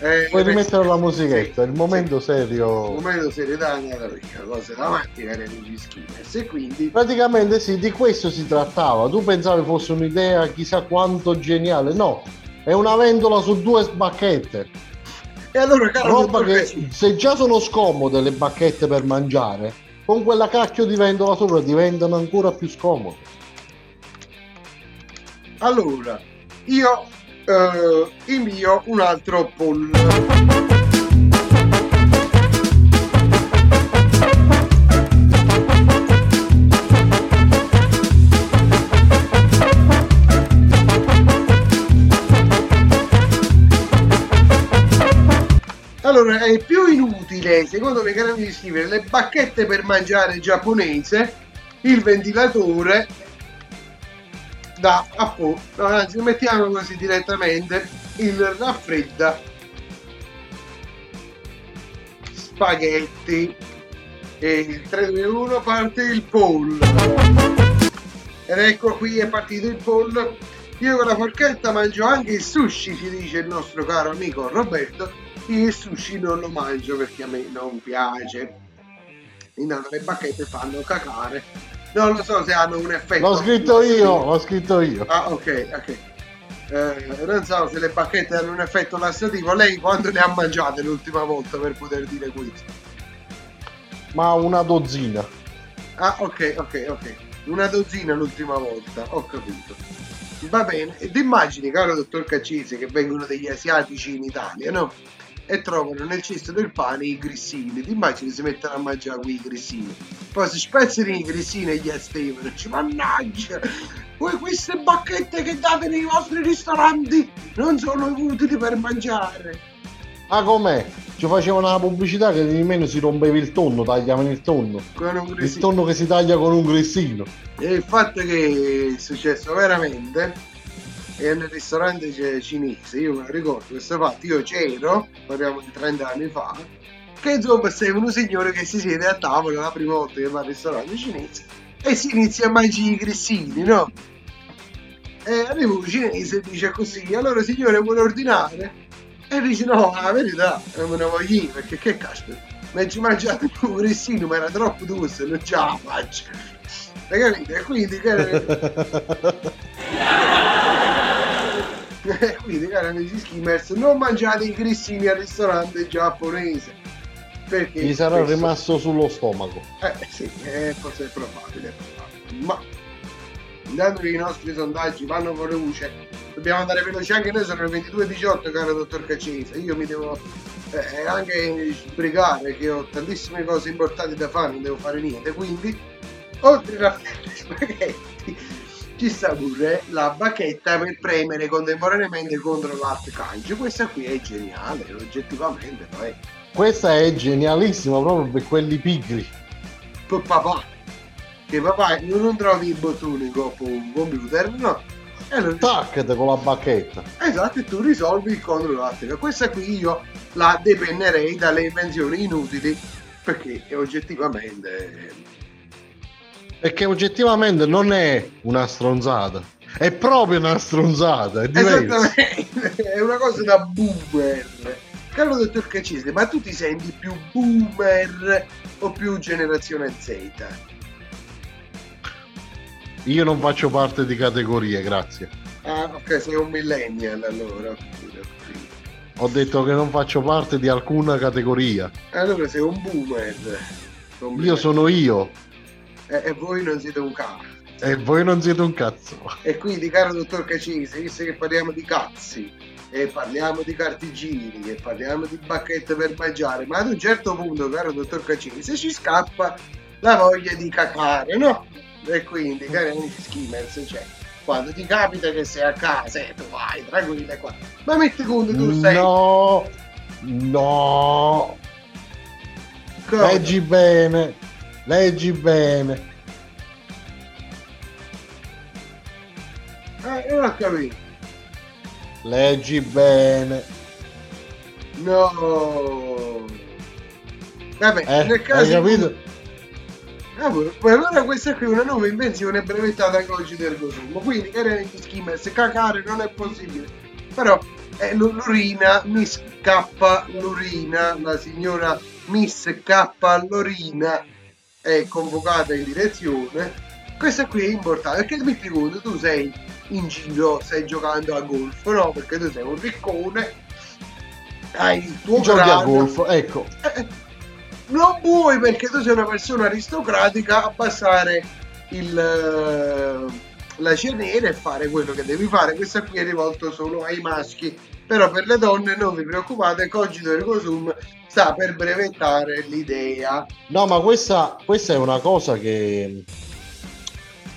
eh,
Puoi
le
rimettere la musichetta,
sì,
il momento
sì.
serio.
Il momento serietà è andata via, cose davanti cari amici Skinners e quindi
Praticamente sì, di questo si trattava. Tu pensavi fosse un'idea chissà quanto geniale. No, è una ventola su due bacchette.
e allora caro
Roba che se già sono scomode le bacchette per mangiare, con quella cacchio di ventola sopra diventano ancora più scomode.
allora io eh, invio un altro poll Allora, è più inutile, secondo me, cari amici, scrivere le bacchette per mangiare giapponese, il ventilatore da appunto, no, anzi, mettiamo così direttamente il raffredda spaghetti. E il 3 2 1 parte il poll ed ecco qui è partito il poll io con la forchetta mangio anche il sushi ci dice il nostro caro amico Roberto il sushi non lo mangio perché a me non piace intanto le bacchette fanno cacare non lo so se hanno un effetto
L'ho scritto io, l'ho scritto io.
Ah, ok, ok. Eh, non so se le bacchette hanno un effetto lassativo. Lei quando ne ha mangiate l'ultima volta per poter dire questo?
Ma una dozzina.
Ah, ok, ok, ok. Una dozzina l'ultima volta, ho capito. Va bene. Ed immagini, caro dottor Caccese, che vengono degli asiatici in Italia, no? E trovano nel cesto del pane i grissini. Ti immagini si mettono a mangiare quei grissini. Poi si spezzano i grissini e gli estevano. Ci mannaggia! Voi queste bacchette che date nei vostri ristoranti non sono utili per mangiare.
Ah com'è? Ci facevano la pubblicità che nemmeno si rompeva il tonno, tagliavano il tonno.
Con un
Il tonno che si taglia con un grissino.
E il fatto che è successo veramente è nel ristorante cinese, io me lo ricordo questo fatto, io c'ero, parliamo di 30 anni fa, che insomma sei un signore che si siede a tavola la prima volta che va al ristorante cinese e si inizia a mangiare i grissini, no? E arriva un cinese e dice così, allora signore vuole ordinare? E dice no, la verità, non me ne voglio io, perché che caspita, mi ci mangiato un grissino ma era troppo dulce, non ce la faccio. E quindi, che... Eh, quindi cari amici skimmers non mangiate i grissini al ristorante giapponese perché
Gli sarà
spesso-
rimasto sullo stomaco.
eh sì è forse è probabile, è probabile. ma intanto che i nostri sondaggi vanno con luce dobbiamo andare veloci anche noi sono le 22.18 caro dottor Caccese io mi devo eh, anche sbrigare che ho tantissime cose importanti da fare non devo fare niente quindi oltre a spaghetti ci sta pure la bacchetta per premere contemporaneamente contro l'alt calcio questa qui è geniale oggettivamente lo è
Questa è genialissima proprio per quelli pigri.
per papà che papà non, trovi i bottoni dopo un computer no e allora,
Tac con la bacchetta.
esatto e tu risolvi il contro l'attica questa qui io la depennerei dalle invenzioni inutili perché oggettivamente
Perché oggettivamente non è una stronzata. È proprio una stronzata, è diverso.
Esattamente, è una cosa da boomer. Caro dottor Caccese, ma tu ti senti più boomer o più generazione Z?
Io non faccio parte di categorie, grazie.
Ah, ok, sei un millennial allora. Ho
detto che non faccio parte di alcuna categoria.
Allora sei un boomer. Un
Io sono io
E, e voi non siete un cazzo.
e voi non siete un cazzo.
E quindi, caro dottor Caccese, visto che parliamo di cazzi, e parliamo di cartigini e parliamo di bacchette per mangiare, ma ad un certo punto, caro dottor Caccini, se ci scappa la voglia di cacare, no? E quindi, cari amici skimmers, cioè, quando ti capita che sei a casa, eh, tu vai, tranquilla qua. Ma metti conto tu sei...
No, no. Leggi bene, leggi bene.
Eh, non ho capito.
Leggi bene.
No. Vabbè,
Eh,
nel caso...
hai capito?
Ah, boh, poi allora questa qui è una nuova invenzione brevettata cogito ergo sum. Quindi, cari skimmers, cacare non è possibile. Però eh, l- l'urina, Miss K l'urina, la signora Miss K l'urina è convocata in direzione. Questa qui è importante perché metti conto, tu sei in giro, stai giocando a golf, no? Perché tu sei un riccone, hai il tuo
Giochi a golf, ecco.
non puoi perché tu sei una persona aristocratica abbassare il, eh, la cianera e fare quello che devi fare. Questa qui è rivolto solo ai maschi, però per le donne non vi preoccupate, Cogito Ergo Sum sta per brevettare l'idea.
No, ma questa, questa è una cosa che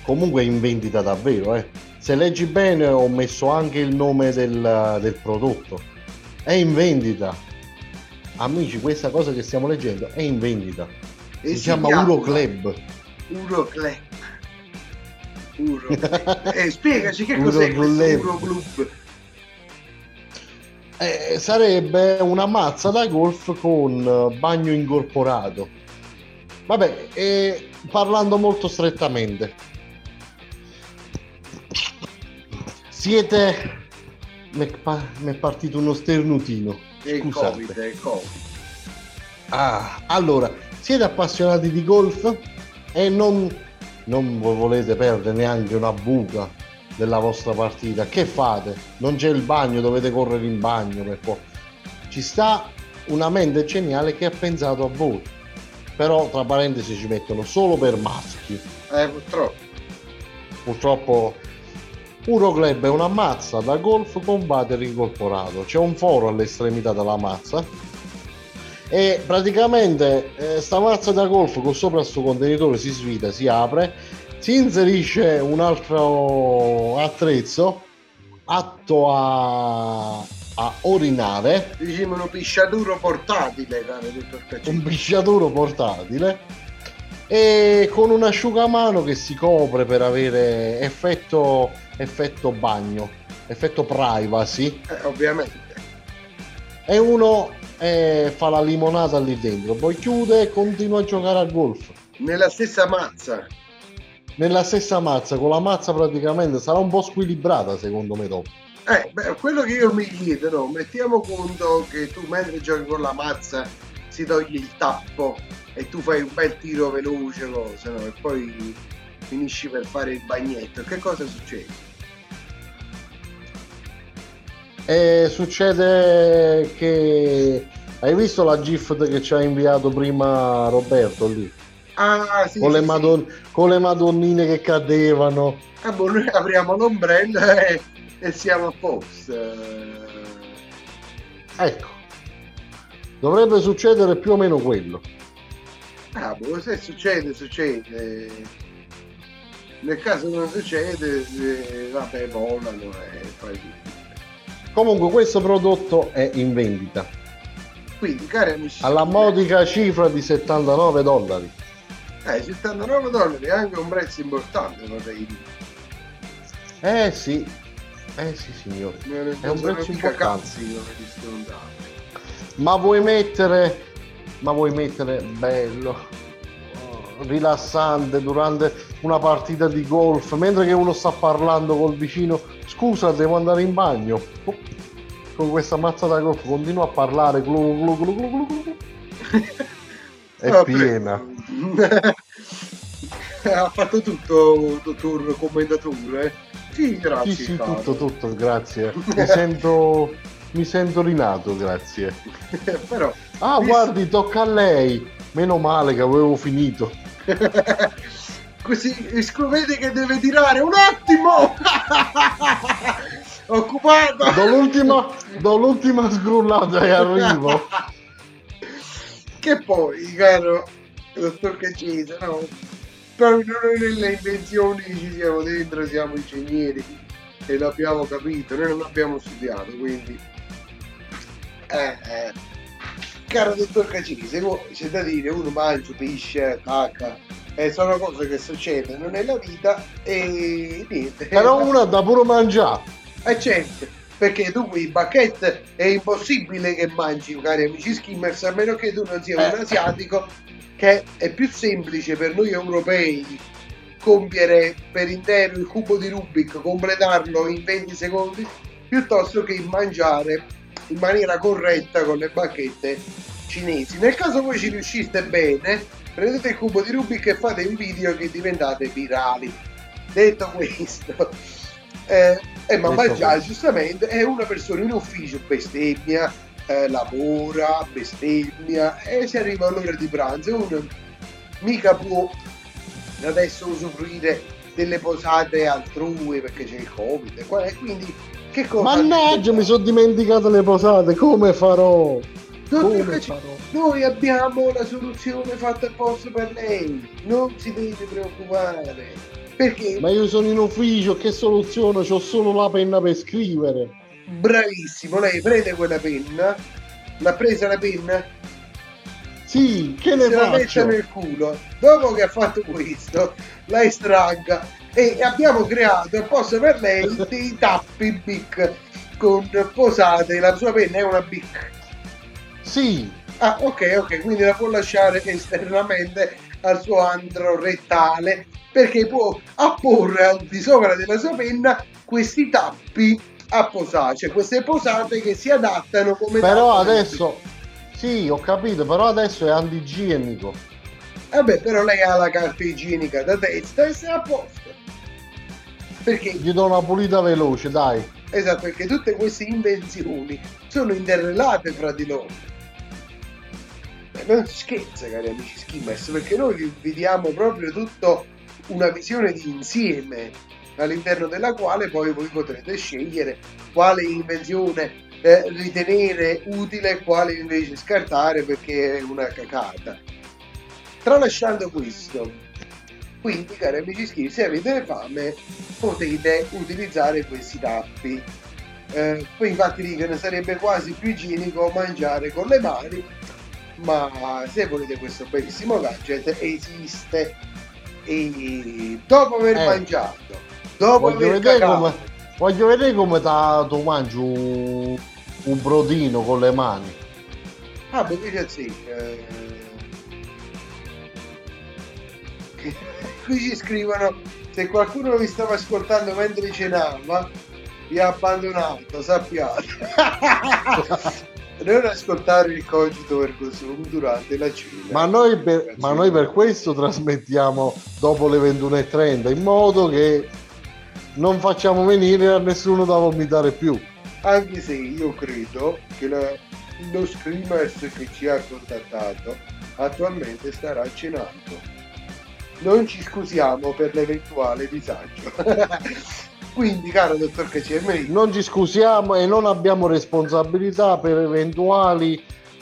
comunque è in vendita davvero. Eh. Se leggi bene ho messo anche il nome del, del prodotto. È in vendita. Amici, questa cosa che stiamo leggendo è in vendita. Si,
si
chiama
chiama-
Uroclub.
Uroclub. Uroclub. eh, spiegaci che cos'è questo
Uroclub.
Uroclub.
Eh, sarebbe una mazza da golf con eh, bagno incorporato. Vabbè, eh, parlando molto strettamente, siete. Mi è partito uno sternutino. Scusate.
Covid, è Covid.
Ah, allora, siete appassionati di golf e non, non vo- volete perdere neanche una buca della vostra partita. Che fate? Non c'è il bagno, dovete correre in bagno per poi. Ci sta una mente geniale che ha pensato a voi. Però tra parentesi ci mettono solo per maschi.
Eh, purtroppo.
Purtroppo Uroclub è una mazza da golf con water incorporato. C'è un foro all'estremità della mazza e praticamente eh, sta mazza da golf con sopra sto contenitore si svita, si apre, si inserisce un altro attrezzo atto a, a orinare,
Diciamo uno pisciaturo portatile, caro dottor
un
Caccini.
pisciaturo portatile e con un asciugamano che si copre per avere effetto, effetto bagno, effetto privacy
Eh, ovviamente.
e uno eh, fa la limonata lì dentro, poi chiude e continua a giocare a golf.
Nella stessa mazza.
Nella stessa mazza, con la mazza praticamente sarà un po' squilibrata secondo me dopo.
Eh, beh, quello che io mi chiedo, mettiamo conto che tu mentre giochi con la mazza si toglie il tappo e tu fai un bel tiro veloce, cosa, no? E poi finisci per fare il bagnetto. Che cosa succede?
E succede che hai visto la GIF che ci ha inviato prima Roberto lì?
Ah, sì,
con, le
sì, sì.
madon- con le madonnine che cadevano.
Ah, boh, noi apriamo l'ombrello e, e siamo a posto.
Ecco, dovrebbe succedere più o meno quello.
Ah, boh, se succede, succede. Nel caso non succede, eh, vabbè, volano e poi...
Comunque questo prodotto è in vendita
Quindi, cari amici,
alla modica cifra di 79 dollari.
Eh, 79 dollari è anche un prezzo importante, vorrei dire.
Eh sì, eh sì signore. È un prezzo importante. Ma vuoi mettere, ma vuoi mettere bello, rilassante durante una partita di golf, mentre che uno sta parlando col vicino, scusa devo andare in bagno. Oh, Con questa mazza da golf continua a parlare, glu, glu, glu, glu, glu, glu. è
Vabbè.
piena.
ha fatto tutto, dottor commentatore? Sì, grazie.
Sì, sì, tutto, tutto, grazie. Mi sento, mi sento rinato, grazie.
Però,
Ah,
Visto-
guardi, tocca a lei. Meno male che avevo finito.
così scrivete che deve tirare un attimo occupato.
Do l'ultima, do l'ultima sgrullata e arrivo.
Che poi, caro dottor Caccese, no? Proprio noi nelle invenzioni ci siamo dentro, siamo ingegneri e l'abbiamo capito, noi non abbiamo studiato, quindi... Eh, eh. Caro dottor mo c'è da dire, uno mangia, pisce, cacca, eh, sono cose che succedono nella vita e niente.
Però uno da pure mangiare.
Eh certo, perché tu qui bacchette è impossibile che mangi, cari amici skimmers, a meno che tu non sia un
Eh.
asiatico, che è più semplice per noi europei compiere per intero il cubo di Rubik, completarlo in 20 secondi, piuttosto che mangiare in maniera corretta con le bacchette cinesi. Nel caso voi ci riusciste bene, prendete il cubo di Rubik e fate un video che diventate virali. Detto questo, eh, eh, ma
questo.
giustamente è una persona in ufficio, bestemmia, eh, lavora, bestemmia e si arriva all'ora di pranzo. Uno mica può adesso usufruire delle posate altrui perché c'è il covid e quindi che cosa
Mannaggia, mi sono dimenticato le posate, come farò? Come farò?
noi abbiamo la soluzione fatta apposta per lei non si deve preoccupare perché?
Ma io sono in ufficio, che soluzione? C'ho solo la penna per scrivere.
bravissimo. Lei prende quella penna? L'ha presa la penna?
Sì, che ne
se la mette nel culo. Dopo che ha fatto questo la estragga. E abbiamo creato apposta per lei dei tappi bic con posate. La sua penna è una bic.
Sì,
ah ok ok. Quindi la può lasciare esternamente al suo andro rettale perché può apporre al di sopra della sua penna questi tappi a posare cioè queste posate che si adattano come
però adesso... Sì, ho capito, però adesso è antigienico.
Vabbè, però lei ha la carta igienica da testa e sei a posto. Perché,
Gli do una pulita veloce, dai.
esatto, perché tutte queste invenzioni sono interrelate fra di loro. Non si scherza, cari amici skimmers, perché noi vi vediamo proprio tutto una visione di insieme all'interno della quale poi voi potrete scegliere quale invenzione eh, ritenere utile e quale invece scartare perché è una cacata. Tralasciando questo, quindi cari amici ski, se avete fame potete utilizzare questi tappi. Eh, poi infatti dicono sarebbe quasi più igienico mangiare con le mani, ma se volete questo bellissimo gadget esiste. E dopo aver
Eh.
mangiato, dopo
Voglio
aver
vedere
cacato,
come, voglio vedere come tu mangi un, un brodino con le mani.
Ah, perché c'è sì. eh. Qui ci scrivono: se qualcuno vi stava ascoltando mentre cenava, vi ha abbandonato, sappiate. non ascoltare il cogito ergo sum durante la cena.
Ma noi, per, ma noi per questo trasmettiamo dopo le 21.30 in modo che non facciamo venire a nessuno da vomitare più.
Anche se io credo che la- lo screamers che ci ha contattato attualmente starà cenando. Non ci scusiamo per l'eventuale disagio. Quindi, caro dottor Cacciameri,
Non ci scusiamo e non abbiamo responsabilità per eventuali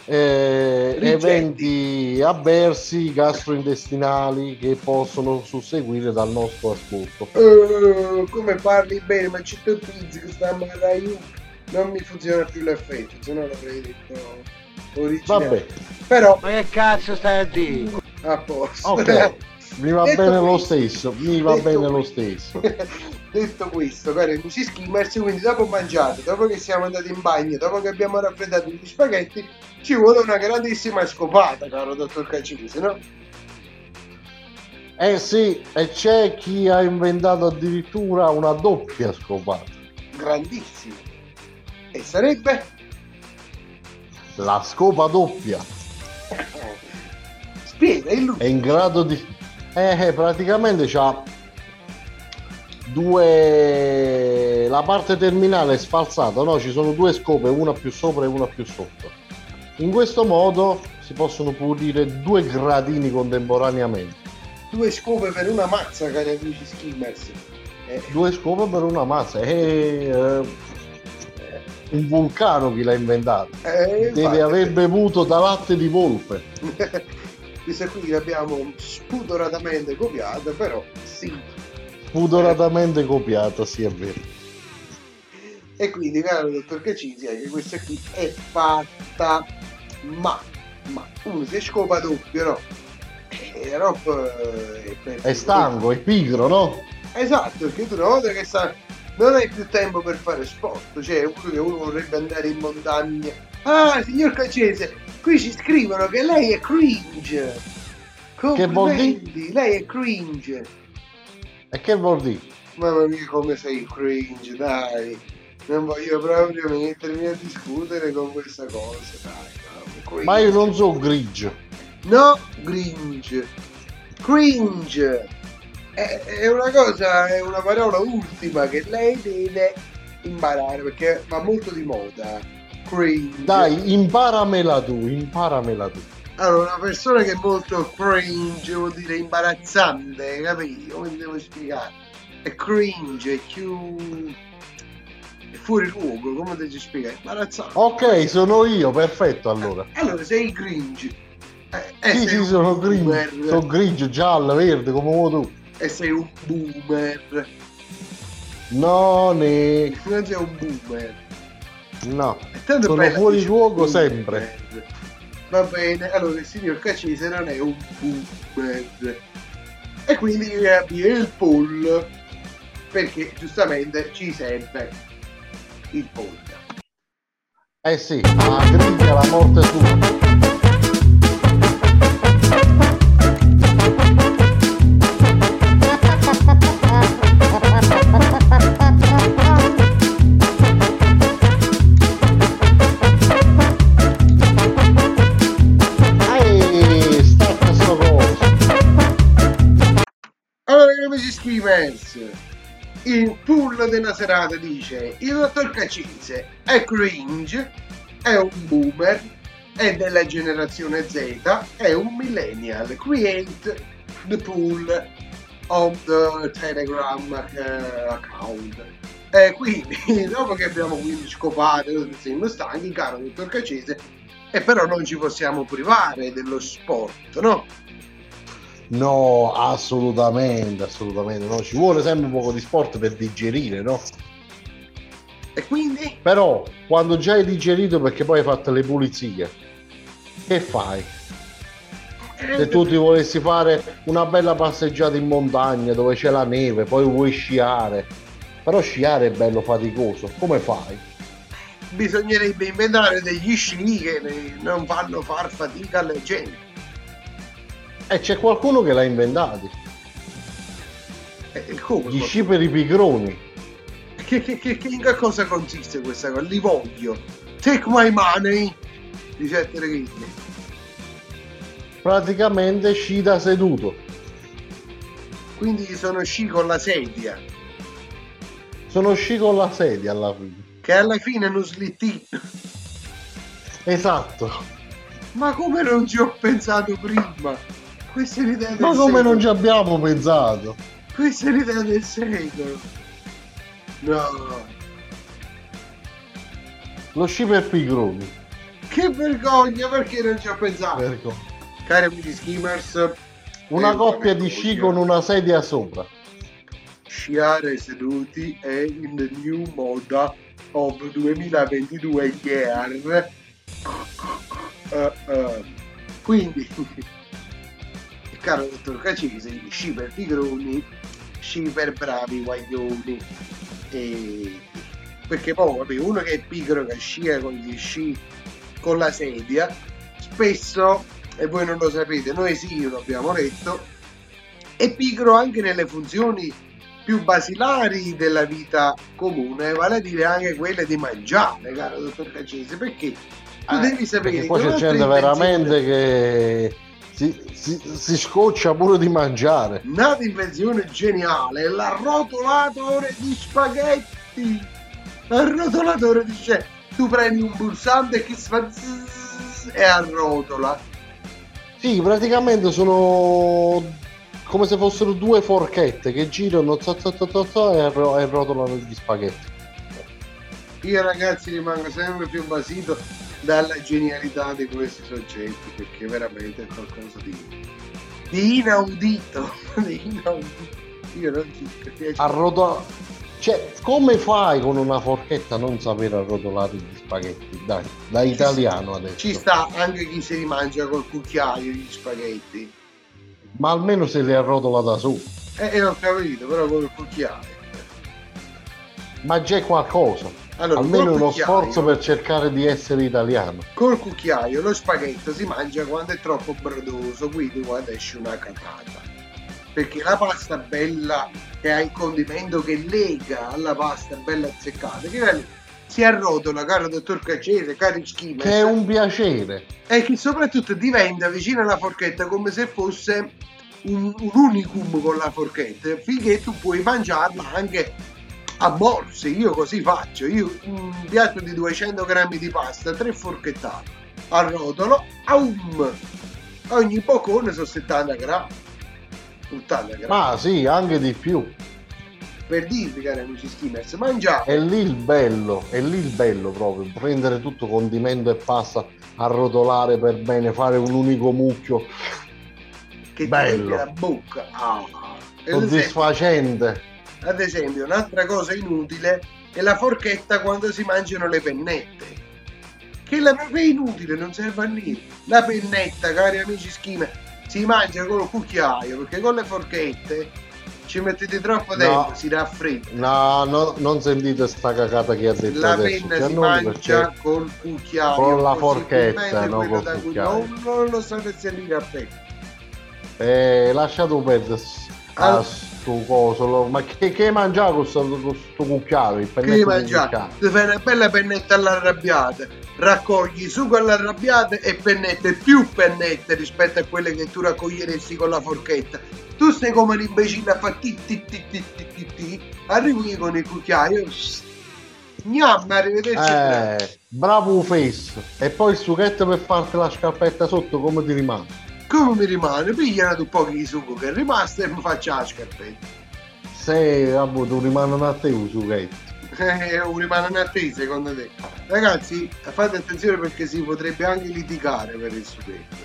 eh, eventi avversi gastrointestinali che possono susseguire dal nostro ascolto.
eh, come parli bene, ma c'è tutto pizzi che sta Rai non mi funziona più l'effetto, se no l'avrei detto originale.
Vabbè,
Però
Ma che cazzo stai a dire?
a posto.
ok, mi va
Detto
bene lo
questo-
stesso, mi va
detto
bene lo
questo-
stesso.
Detto questo, cari amici skimmers, quindi dopo mangiato, dopo che siamo andati in bagno, dopo che abbiamo raffreddato gli spaghetti, ci vuole una grandissima scopata, caro dottor Cacese, no?
Eh sì, e c'è chi ha inventato addirittura una doppia scopata.
Grandissimo. E sarebbe?
La scopa doppia
Spiega, illustra.
è in grado di... Eh, eh, praticamente c'ha due... La parte terminale è sfalsata, no? Ci sono due scope, una più sopra e una più sotto. In questo modo si possono pulire due gradini contemporaneamente.
Due scope per una mazza, cari amici skimmers. Eh,
Due scope per una mazza. E, eh, un vulcano chi l'ha inventato.
Eh,
Deve
infatti,
aver bevuto da latte di volpe.
Questa qui l'abbiamo spudoratamente copiata, però sì.
Pudoratamente copiata, sì è vero.
E quindi, caro dottor Cacisi, anche questa qui è fatta, ma, ma uno si scopa doppio, no? E Rob è, per-
È stanco, è pigro, no?
Esatto, perché tu una volta che sta, non hai più tempo per fare sport, cioè uno che uno vorrebbe andare in montagna. Ah, signor Cacese, qui ci scrivono che lei è cringe.
Che vuol dire?
Lei è cringe.
E che vuol dire?
Mamma mia come sei cringe, dai. Non voglio proprio mettermi a discutere con questa cosa, dai.
Ma io non so grigio.
No, cringe. Cringe. È, è una cosa, è una parola ultima che lei deve imparare perché va molto di moda. Cringe.
Dai, imparamela tu, imparamela tu.
Allora, una persona che è molto cringe vuol dire imbarazzante, capito? Come ti devo spiegare? È cringe, è più... è fuori luogo, come ti ci spiegare? Imbarazzante.
Ok, sono io, perfetto allora.
Allora, sei cringe. Eh, eh,
Sì, sì, sono grigio, sono grigio, giallo, verde, come vuoi tu.
E sei un boomer.
No, ne...
Non sei un boomer.
No.
Tanto
Sono fuori luogo sempre.
Va bene, allora il signor Cacese non è un boomer. E quindi deve aprire il poll. Perché giustamente ci serve il poll.
Eh sì, la griglia la morte sua.
Screamers, il pool della serata dice il dottor Cacise è cringe, è un boomer, è della generazione Z, è un millennial. Create the pool on the Telegram eh, account. E quindi, dopo che abbiamo quindi scopato, siamo stanchi, caro dottor Cacese, e però non ci possiamo privare dello sport, no?
No, assolutamente, assolutamente. No. Ci vuole sempre un po' di sport per digerire, no?
E quindi?
Però, quando già hai digerito perché poi hai fatto le pulizie, che fai? Se tu ti volessi fare una bella passeggiata in montagna dove c'è la neve, poi vuoi sciare, però sciare è bello faticoso, come fai?
bisognerebbe inventare degli sci che non fanno far fatica alle gente.
E c'è qualcuno che l'ha inventati,
E e come?
gli sci per i pigroni.
Che, che, che, che- in che cosa consiste questa cosa? Li voglio. Take my money. Di certe regole.
Praticamente sci da seduto.
Quindi sono sci con la sedia.
Sono sci con la sedia alla fine.
Che alla fine è uno slittino.
Esatto.
Ma come non ci ho pensato prima? Questa è l'idea del
Ma come non ci
secolo.
abbiamo pensato?
Questa è l'idea del secolo. No.
Lo sci per pigroni.
Che vergogna, perché non ci ho pensato?
Vergogna.
Cari amici skimmers,
Una coppia di sci con una sedia sopra.
sciare seduti è in the new moda of 2022 year. Eh, eh, quindi, caro dottor Cacese, sci per pigroni, sci per bravi guaglioni. E... Perché poi, vabbè, uno che è pigro che scia con gli sci con la sedia, spesso, e voi non lo sapete, noi sì, lo abbiamo letto, è pigro anche nelle funzioni più basilari della vita comune, vale a dire anche quelle di mangiare, caro dottor Cacese, perché tu devi sapere
Perché poi c'è gente veramente che si, si- si scoccia pure di mangiare.
Un'altra invenzione geniale l'arrotolatore di spaghetti. L'arrotolatore dice tu prendi un pulsante che si fa zzzz e arrotola.
Sì, praticamente sono come se fossero due forchette che girano zo, zo, zo, zo, e, arro- e rotolano gli spaghetti.
io ragazzi rimango sempre più basito dalla genialità di questi soggetti perché veramente è qualcosa di, di inaudito di inaudito io non ci riesco
Arrodo... Cioè, come fai con una forchetta a non sapere arrotolare gli spaghetti? Dai, da italiano adesso.
ci sta anche chi se li mangia col cucchiaio gli spaghetti
Ma almeno se li arrotola da su.
e eh, ho capito però col cucchiaio
Ma c'è qualcosa.
Allora,
almeno uno sforzo per cercare di essere italiano.
col cucchiaio lo spaghetto si mangia quando è troppo brodoso, quindi quando esce una catata. Perché la pasta bella che ha il condimento che lega alla pasta bella azzeccata, che lì si arrotola, caro dottor Caccese, cari schimi.
Che è un piacere.
E che soprattutto diventa vicino alla forchetta come se fosse un, un unicum con la forchetta, finché tu puoi mangiarla anche a borse. Io così faccio. Io un piatto di 200 grammi di pasta, tre forchettate, arrotolo, aum. Ogni boccone sono 70 grammi. 80 grammi.
Ma sì, anche di più.
Per dirvi, cari amici skimmers, mangiate.
È lì il bello, è lì il bello proprio. Prendere tutto condimento e pasta, arrotolare per bene, fare un unico mucchio.
che
bello.
la bocca. Ah.
Soddisfacente.
Ad esempio, un'altra cosa inutile è la forchetta quando si mangiano le pennette. Che la è inutile, non serve a niente. La pennetta, cari amici schime, si mangia col cucchiaio, perché con le forchette ci mettete troppo tempo, si raffredda.
No, no, non sentite sta cacata che ha detto
La
adesso.
penna si mangia col cucchiaio.
Con la forchetta, no, col
cui
cucchiaio.
Non, non lo sapete lì a te.
Eh, lasciato perdere a sto coso. Ma che, che mangiare con sto, con sto cucchiaio? Il
Che
cucchiaio?
Tu fai una bella pennetta all'arrabbiata, raccogli sugo all'arrabbiata e pennette, più pennette rispetto a quelle che tu raccoglieresti con la forchetta. Tu stai come l'imbecille a fare ti ti ti ti ti ti ti, arrivi con il cucchiaio, gnamma, arrivederci.
Eh, bravo fesso. E poi il sughetto per farti la scarpetta sotto, come ti rimane?
Come mi rimane? Pigliala tu pochi di sugo che è rimasto e mi faccia la scarpetta.
Se vabbè, tu rimane a te un sughetto.
Eh, un rimane a te secondo te. Ragazzi, fate attenzione perché si potrebbe anche litigare per il sughetto.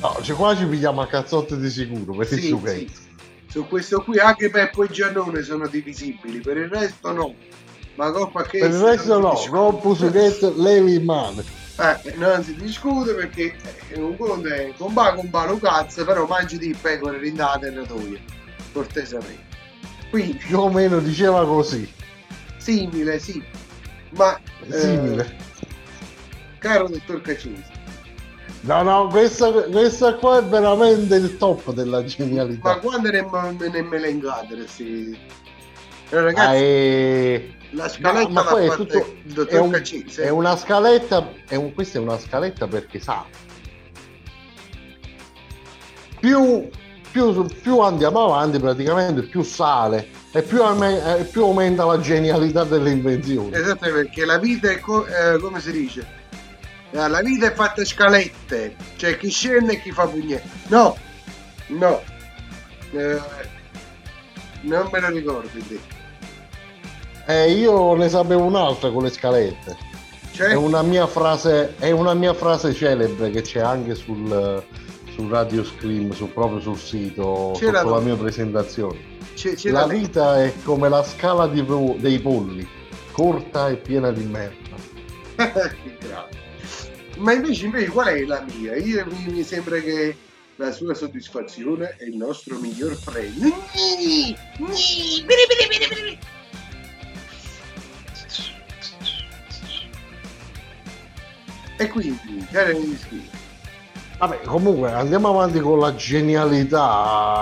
No, cioè qua ci pigliamo a cazzotte di sicuro per il
Sì,
sughetto.
sì. Su questo qui anche Peppo e Giannone sono divisibili, per il resto no. Ma coppa che
Per il resto no, troppo sughetto levi in mano.
Eh, non si discute perché eh, un conto è con ba lo cazzo, però mangi di pecore rindate e ratoie, cortesemente. Quindi,
Più o meno diceva così.
simile, sì. Ma, eh,
Simile.
caro dottor Cacese,
No, no, questa, questa qua è veramente il top della
ma
genialità.
quando ne, ne melengate? Sì.
Ah,
ragazzi,
è...
la scaletta
ma
l'ha
poi è tutto- È, un-
Cacese.
è una scaletta, è un- questa è una scaletta perché sa. Più, più, più andiamo avanti praticamente più sale e più, eh, più aumenta la genialità delle invenzioni.
Esatto, perché la vita è co- eh, come si dice? Eh, La vita è fatta scalette, c'è chi scende e chi fa pugnette. No, no, Eh, non me lo ricordo. te.
Eh, io ne sapevo un'altra con le scalette.
Cioè,
È una mia frase, è una mia frase celebre che c'è anche sul, sul Radio Scream, su- proprio sul sito,
Ce l'ha
sotto la mia presentazione.
c'è,
La vita è come la scala di dei polli, corta e piena di merda.
Ma invece, invece qual è la mia? Io, mi, mi sembra che la sua soddisfazione è il nostro miglior premio. E quindi, cari amici,
Vabbè, comunque andiamo avanti con la genialità.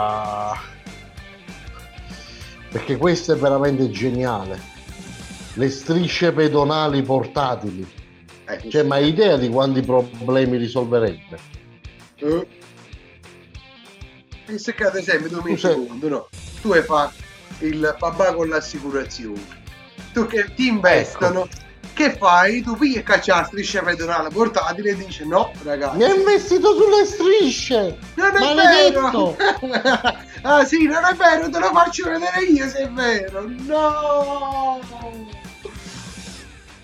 Perché questo è veramente geniale. Le strisce pedonali portatili.
ecco,
Cioè, ma idea di quanti problemi risolverebbe?
Eh. E se cade sempre tu metti
sei-
conto, no? Tu hai fatto il papà con l'assicurazione. Tu che ti investono, che fai? Tu pigli e cacci la striscia pedonale portatile e dici no, ragazzi.
Mi ha investito sulle strisce!
Non è
Maledetto!
vero! ah sì, non è vero, te lo faccio vedere io se è vero! No!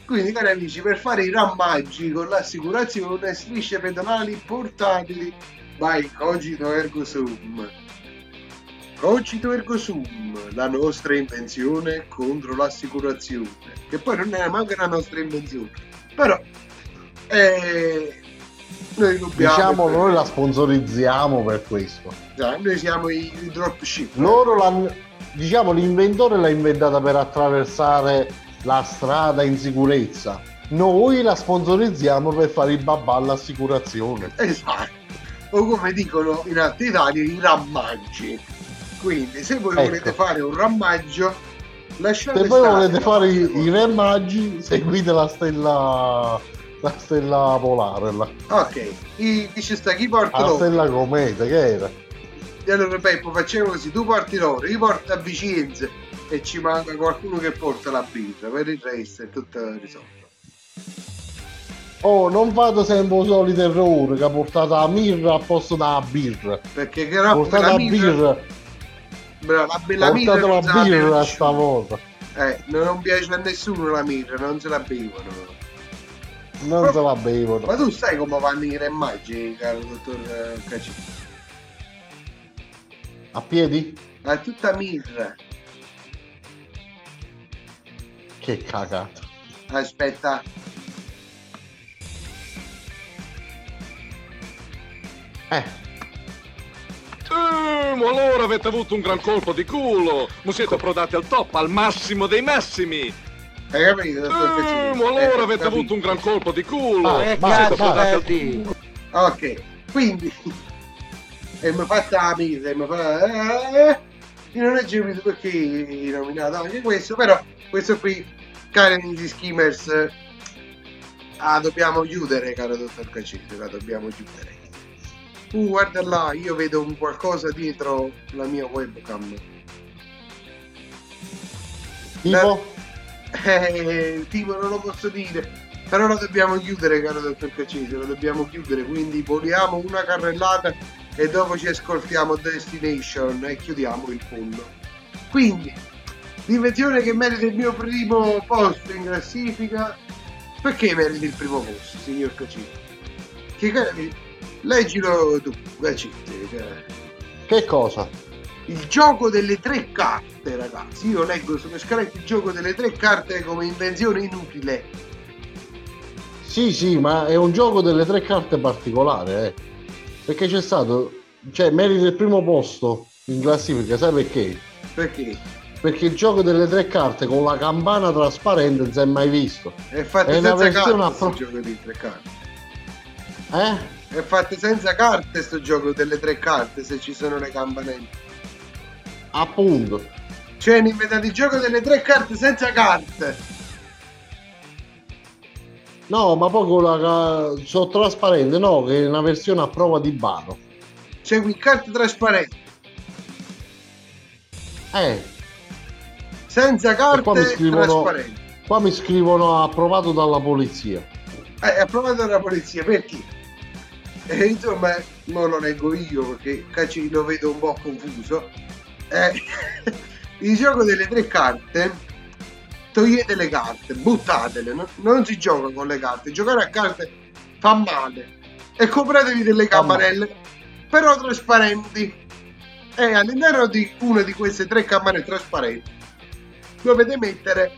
Quindi, cari amici, per fare i rammaggi con l'assicurazione, strisce pedonali portatili by Cogito Ergo Sum. Cogito Ergo Sum, la nostra invenzione contro l'assicurazione. Che poi non è neanche la nostra invenzione. Però, eh, noi dobbiamo...
Diciamo, noi la sponsorizziamo per questo.
Già, noi siamo i, i dropship.
Loro l'hanno, diciamo, l'inventore l'ha inventata per attraversare la strada in sicurezza. Noi la sponsorizziamo per fare i babà all'assicurazione.
Esatto. O come dicono in altre Italia, i rammaggi. Quindi, se voi
Ecco.
volete fare un rammaggio, lasciate
Se voi volete
la
fare i, i remaggi, seguite la stella la stella polare, la,
Ok, I, dice sta chi porta
la
loro?
stella cometa, che era?
E allora Peppo facciamo così, tu porti loro, io porto a Vicenza e ci manca qualcuno che porta la birra, per il resto è tutto risolto.
Oh, non fate sempre il solito errore che ha portato la mirra al posto della birra.
Perché che no,
Portate
la
la
birra,
birra,
bra- la bella mirra
portate
non
la
la
birra stavolta.
Eh, non piace a nessuno la mirra, non se la bevono.
Non se la bevono.
Ma tu sai come vanno i remaggi, caro dottor eh, Cacci?
A piedi?
Ma è tutta mirra.
Che cagata.
Aspetta,
Eh,
Eh, ma allora avete avuto un gran colpo di culo! Ma siete approdati al top, al massimo dei massimi!
hai capito, dottor
Eh, ma allora
Eh,
avete
capito.
avuto un gran colpo di culo!
Ah,
Ma siete approdati al
Senti,
Ok, quindi e mi fa la mirra, e mi fa eh, io non ho capito perché hai nominato anche questo, però questo qui, cari amici skimmers, ah, dobbiamo chiudere, caro dottor Cacete, la dobbiamo chiudere. Uh, guarda là, io vedo un qualcosa dietro la mia webcam.
tipo?
Eh, tipo non lo posso dire, però lo dobbiamo chiudere, caro dottor Cacese, lo dobbiamo chiudere, quindi voliamo una carrellata e dopo ci ascoltiamo Destination e chiudiamo il fondo. Quindi, l'invenzione che merita il mio primo posto in classifica, perché merita il primo posto, signor Cacese? Che leggilo tu, cioè.
Che cosa?
Il gioco delle tre carte, ragazzi. Io leggo sulle scalette il gioco delle tre carte come invenzione inutile.
Sì, sì, ma è un gioco delle tre carte particolare, eh. Perché c'è stato, cioè, merita il primo posto in classifica, sai perché?
Perché?
Perché il gioco delle tre carte con la campana trasparente non si è mai visto.
È fatto
È una versione
carte
appro-
sto gioco delle tre carte.
Eh?
È fatto senza carte sto gioco delle tre carte se ci sono le campanelle.
Appunto.
Cioè hanno inventato il gioco delle tre carte senza carte.
No, ma poi con la sono trasparente, no, che è una versione a prova di baro.
C'è qui carte trasparenti.
Eh,
Senza
e qua mi
carte
scrivono,
trasparenti.
qua mi scrivono approvato dalla polizia.
Eh, approvato dalla polizia, perché? Eh, insomma, non lo leggo io perché cacci, lo vedo un po' confuso. Eh, il gioco delle tre carte, togliete le carte, buttatele, no? non si gioca con le carte, giocare a carte fa male. E compratevi delle campanelle, però trasparenti. E all'interno di una di queste tre campanelle trasparenti dovete mettere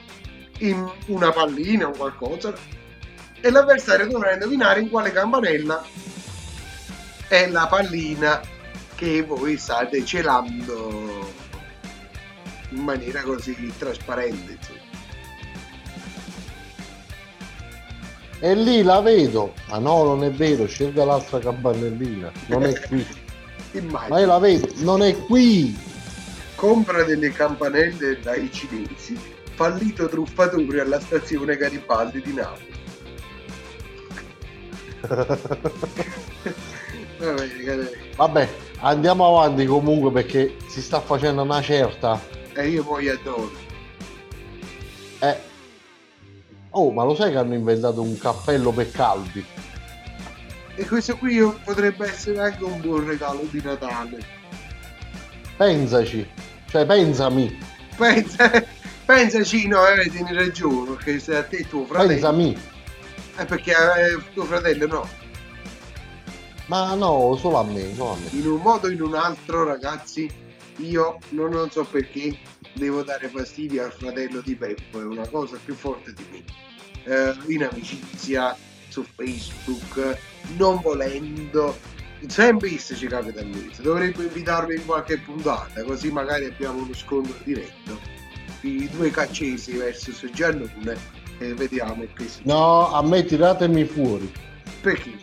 in una pallina o qualcosa e l'avversario dovrà indovinare in quale campanella è la pallina che voi state celando in maniera così trasparente.
E lì la vedo. Ma no, non è vero, scelga l'altra campanellina. Non è qui. Ma io la vedo, non è qui.
Compra delle campanelle dai cinesi, fallito truffatore alla stazione Garibaldi di Napoli.
Vabbè, andiamo avanti comunque perché si sta facendo una certa.
E io poi adoro.
Eh. Oh, ma lo sai che hanno inventato un cappello per calvi?
E questo qui potrebbe essere anche un buon regalo di Natale.
Pensaci. Cioè, pensami.
Pensa, Pensaci, no, eh, tieni ragione, perché se a te tuo fratello...
Pensami.
Eh, perché eh, tuo fratello no.
Ma no, solo a me, solo a me.
In un modo o in un altro, ragazzi, io non, non so perché devo dare fastidio al fratello di Peppo, è una cosa più forte di me. Eh, in amicizia, su Facebook, non volendo, sempre visto ci capita a me. Dovrebbe invitarmi in qualche puntata, così magari abbiamo uno scontro diretto. I due caccesi versus Giannone e vediamo che si...
No, a me tiratemi fuori.
Perché?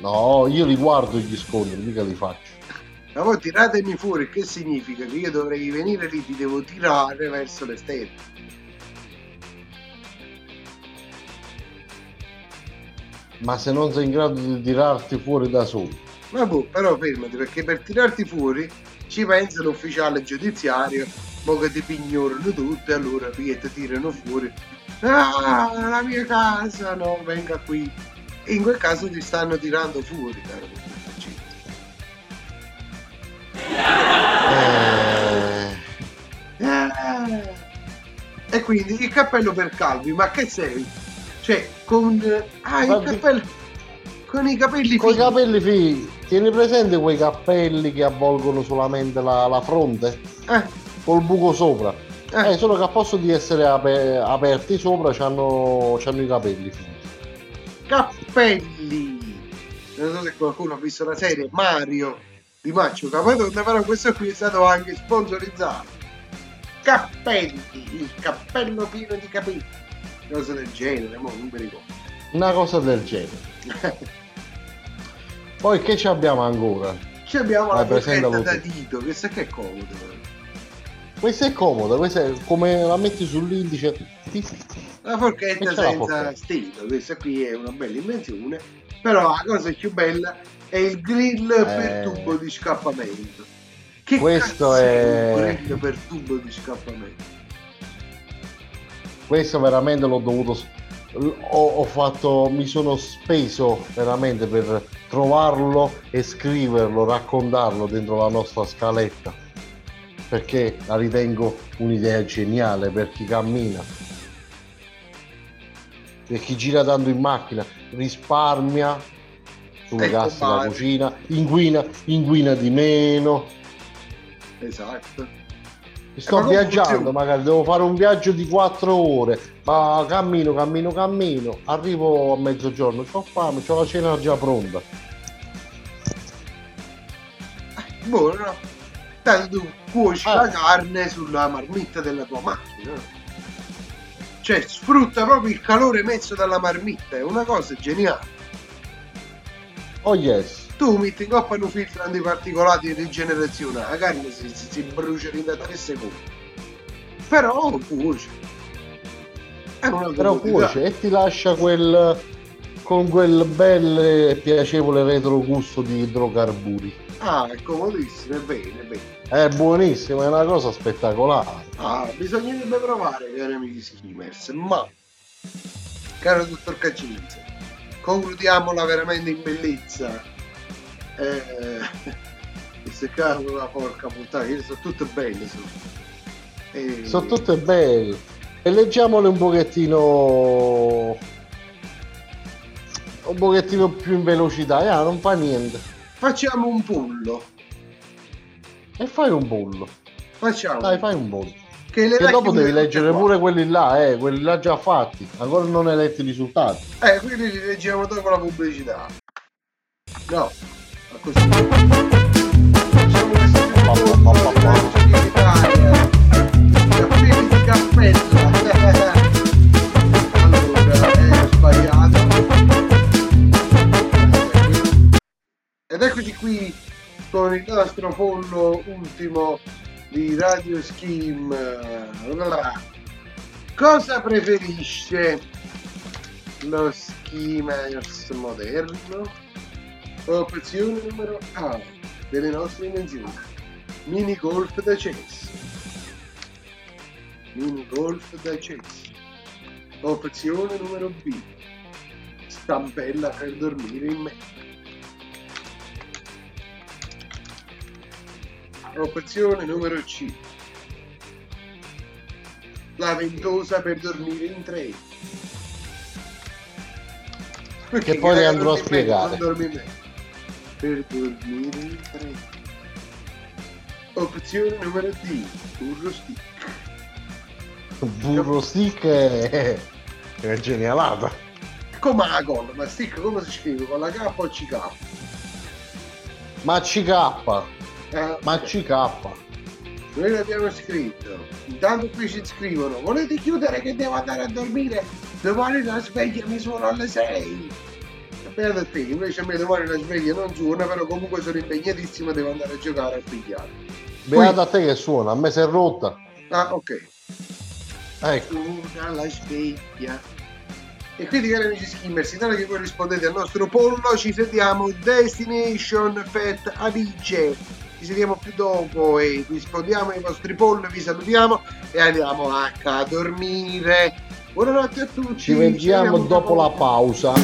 No, io li guardo gli scontri, mica li faccio.
Ma voi tiratemi fuori, che significa? Che io dovrei venire lì, ti devo tirare verso le stelle.
Ma se non sei in grado di tirarti fuori da solo.
Ma boh, però fermati, perché per tirarti fuori ci pensa l'ufficiale giudiziario, mo che ti pignorano tutti, allora ti tirano fuori. Ah, la mia casa, no, venga qui. E in quel caso ti stanno tirando fuori, caro Francesco. Eh. E quindi il cappello per Calvi, ma che sei? Cioè, con... Ah, cappello... Con i capelli
Con i
fini.
capelli fighi, tieni presente quei cappelli che avvolgono solamente la, la fronte?
Eh,
Col buco sopra.
Eh.
Eh, solo che a posto di essere ape- aperti sopra c'hanno, c'hanno i capelli fighi.
Cappelli. Non so se qualcuno ha visto la serie Mario di Maccio Capatonda, però questo qui è stato anche sponsorizzato. Cappelli, il cappello pieno di capelli. Cosa del genere, mo non mi ricordo.
Una cosa del genere. Poi che ci abbiamo ancora?
Ci abbiamo la
Vai, presentalo
forchetta da dito, questa che è comodo.
Questa è comoda, questa è come la metti sull'indice.
La forchetta senza
forchetta.
stilo, questa qui è una bella invenzione, però la cosa più bella è il grill per
Eh.
tubo di scappamento. Che
Questo è-
un grill per tubo di scappamento?
Questo veramente l'ho dovuto. Ho, ho fatto. Mi sono speso veramente per trovarlo e scriverlo, raccontarlo dentro la nostra scaletta. Perché la ritengo un'idea geniale per chi cammina. Per chi gira tanto in macchina, risparmia sulle
Ecco,
casse della cucina, inquina, inquina di meno.
Esatto.
Sto
come
viaggiando, magari devo fare un viaggio di 4 ore, ma cammino, cammino, cammino, arrivo a mezzogiorno, ho fame, ho la cena già pronta.
Buono, no? Tanto tu cuoci
Ah.
la carne sulla marmitta della tua macchina. Cioè, sfrutta proprio il calore messo dalla marmitta, è una cosa geniale.
Oh yes,
Tu metti in coppa un filtro antiparticolati di rigenerazione, la carne si, si, si brucia in da 3 secondi. Però cuoce. È una
però cuoce e ti lascia quel con quel bel e piacevole retrogusto di idrocarburi.
Ah, è comodissimo, è bene, è bene.
È buonissimo, è una cosa spettacolare.
Ah, bisognerebbe provare, cari amici skimmers, ma, caro dottor Caccinza, concludiamola veramente in bellezza. Eh, queste cavolo la porca puttana, io sono tutte belle, sono. Eh,
Sono tutte belle. E leggiamole un pochettino. Un pochettino più in velocità, ah, non fa niente.
Facciamo un pullo.
E fai un bollo.
Facciamo.
Dai, fai un bollo.
Che, le
E dopo devi leggere
qua.
pure quelli là, eh, quelli là già fatti. Ancora non hai letto i risultati.
Eh, quindi li leggiamo dopo la pubblicità. No, ma così. Qui con il nostro pollo ultimo di Radio Skim. Cosa preferisce lo skimmers moderno? Opzione numero A delle nostre invenzioni. Mini golf da cesso. Mini golf da cesso. Opzione numero B. Stampella per dormire in me. Opzione numero C. la ventosa per dormire in treno.
Che poi le andrò a
dormire
spiegare.
non dormi meglio. Per dormire in treno. Opzione numero D, burro stick.
Burro stick è, è genialata.
Come la colla, ma stick come si scrive? Con la K o CK?
Ma CK,
Eh,
ma CK.
Noi l'abbiamo scritto. Intanto qui ci scrivono: Volete chiudere che devo andare a dormire? Domani la sveglia mi suona alle 6. Beato a te, invece a me domani la sveglia non suona, però comunque sono impegnatissimo, devo andare a giocare a pigliare.
Beata a te che suona, a me si è rotta.
Ah, ok.
Ecco.
Suona la sveglia. E quindi cari amici skimmers, intanto che voi rispondete al nostro pollo, ci sentiamo Destination Pet Adige. Ci sentiamo più dopo e rispondiamo ai vostri polli, vi salutiamo e andiamo a dormire. Buonanotte a tutti.
Ci vediamo dopo la pausa.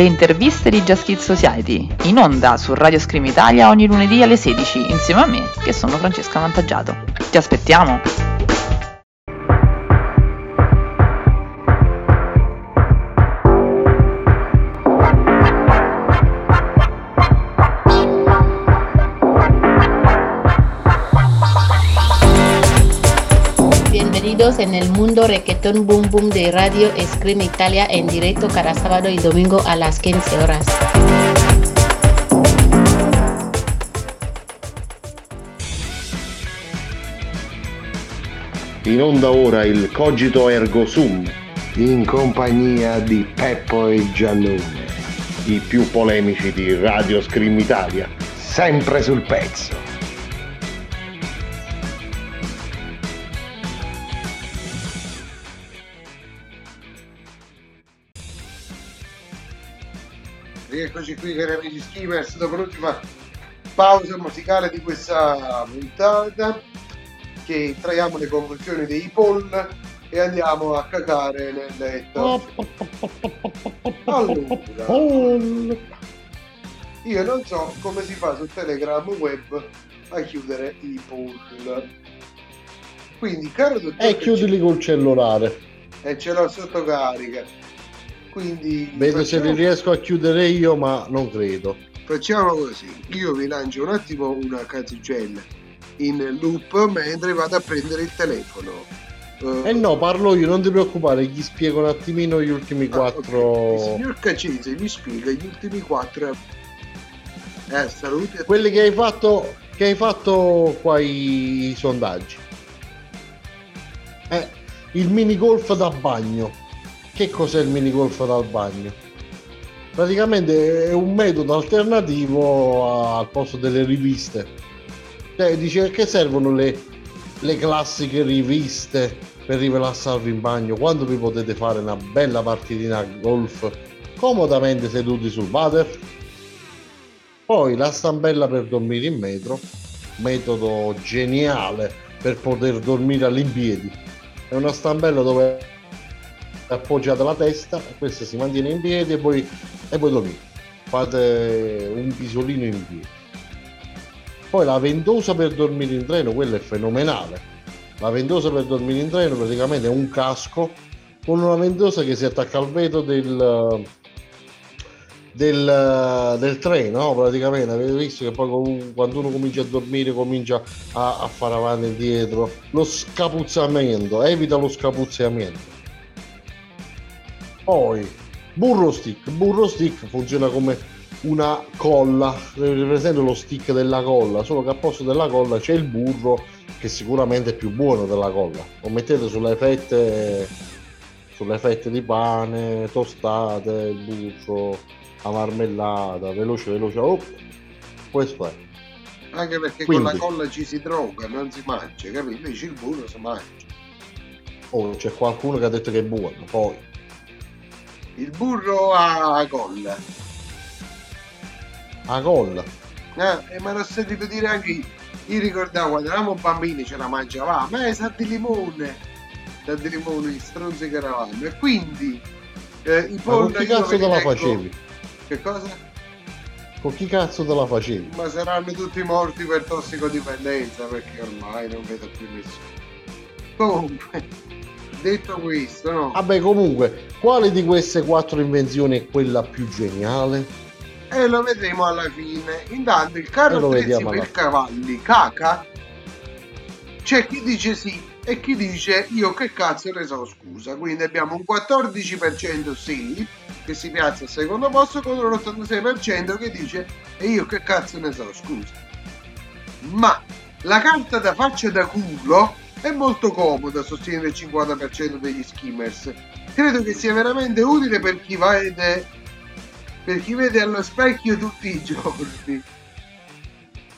Le interviste di Just Kids Society, in onda su Radio Scream Italia ogni lunedì alle 16, insieme a me, che sono Francesca Vantaggiato. Ti aspettiamo!
Bienvenidos en el mundo reggaetón boom boom de Radio Scream Italia en directo cada sábado y domingo a las 15 horas.
In onda ora il Cogito Ergo Sum.
In compagnia di Peppo e Giannone.
I più polemici di Radio Scream Italia.
Sempre sul pezzo.
Qui cari amici skimmers dopo l'ultima pausa musicale di questa puntata che traiamo le conclusioni dei poll e andiamo a cacare nel letto. Allora, io non so come si fa su Telegram web a chiudere i pull. Quindi, caro dottor
E chiudili col cellulare.
e ce l'ho sotto carica. Quindi
Vedo se li
facciamo,
riesco a chiudere io, ma non credo.
facciamo così. Io vi lancio un attimo una canzigella in loop mentre vado a prendere il telefono. Eh,
Eh no, parlo io, non ti preoccupare, gli spiego un attimino gli ultimi
Ah,
quattro.
ok. Il signor Cacese vi spiega gli ultimi quattro. Eh, saluti a
Quelli che hai fatto, che hai fatto qua i, i sondaggi. Eh, il mini golf da bagno. Che cos'è il mini golf dal bagno? Praticamente è un metodo alternativo al posto delle riviste. Cioè, dice che servono le, le classiche riviste per rilassarvi in bagno quando vi potete fare una bella partitina a golf comodamente seduti sul water? Poi la stampella per dormire in metro, metodo geniale per poter dormire all'impiedi. È una stampella dove appoggiata la testa, questa si mantiene in piedi e poi, e poi dormite. Fate un pisolino in piedi. Poi la ventosa per dormire in treno, quella è fenomenale. La ventosa per dormire in treno praticamente è un casco con una ventosa che si attacca al vetro del, del, del treno, no? praticamente avete visto che poi quando uno comincia a dormire comincia a, a fare avanti e indietro lo scapuzzamento, evita lo scapuzzamento. Poi burro stick, burro stick funziona come una colla, avete presente lo stick della colla, solo che al posto della colla c'è il burro che sicuramente è più buono della colla. Lo mettete sulle fette sulle fette di pane, tostate, il burro, la marmellata, veloce veloce. Oh, questo è.
Anche perché
Quindi-
con la colla ci si droga, non si mangia, capito? Invece il burro si mangia.
Oh, c'è qualcuno che ha detto che è buono, poi.
Il burro a colla.
La colla.
Eh, ma l'ho sentito dire anche io. Io ricordavo quando eravamo bambini ce la mangiavamo, ma è sa di limone. Sa di limone, gli stronzi che eravamo. E quindi eh, i polli
chi
io
cazzo te la facevi?
Che cosa?
Con chi cazzo te la facevi?
Ma saranno tutti morti per tossicodipendenza perché ormai non vedo più nessuno. Comunque, detto questo, no?
Vabbè, comunque, quale di queste quattro invenzioni è quella più geniale?
E lo vedremo alla fine. Intanto il carro attrezzi per
alla-
cavalli caca. C'è chi dice sì e chi dice io che cazzo ne so scusa. Quindi abbiamo un 14% sì che si piazza al secondo posto contro l'86% che dice e io che cazzo ne so scusa. Ma la carta da faccia da culo è molto comoda, sostiene il 50% degli skimmers. Credo che sia veramente utile per chi vede per chi vede allo specchio tutti i giorni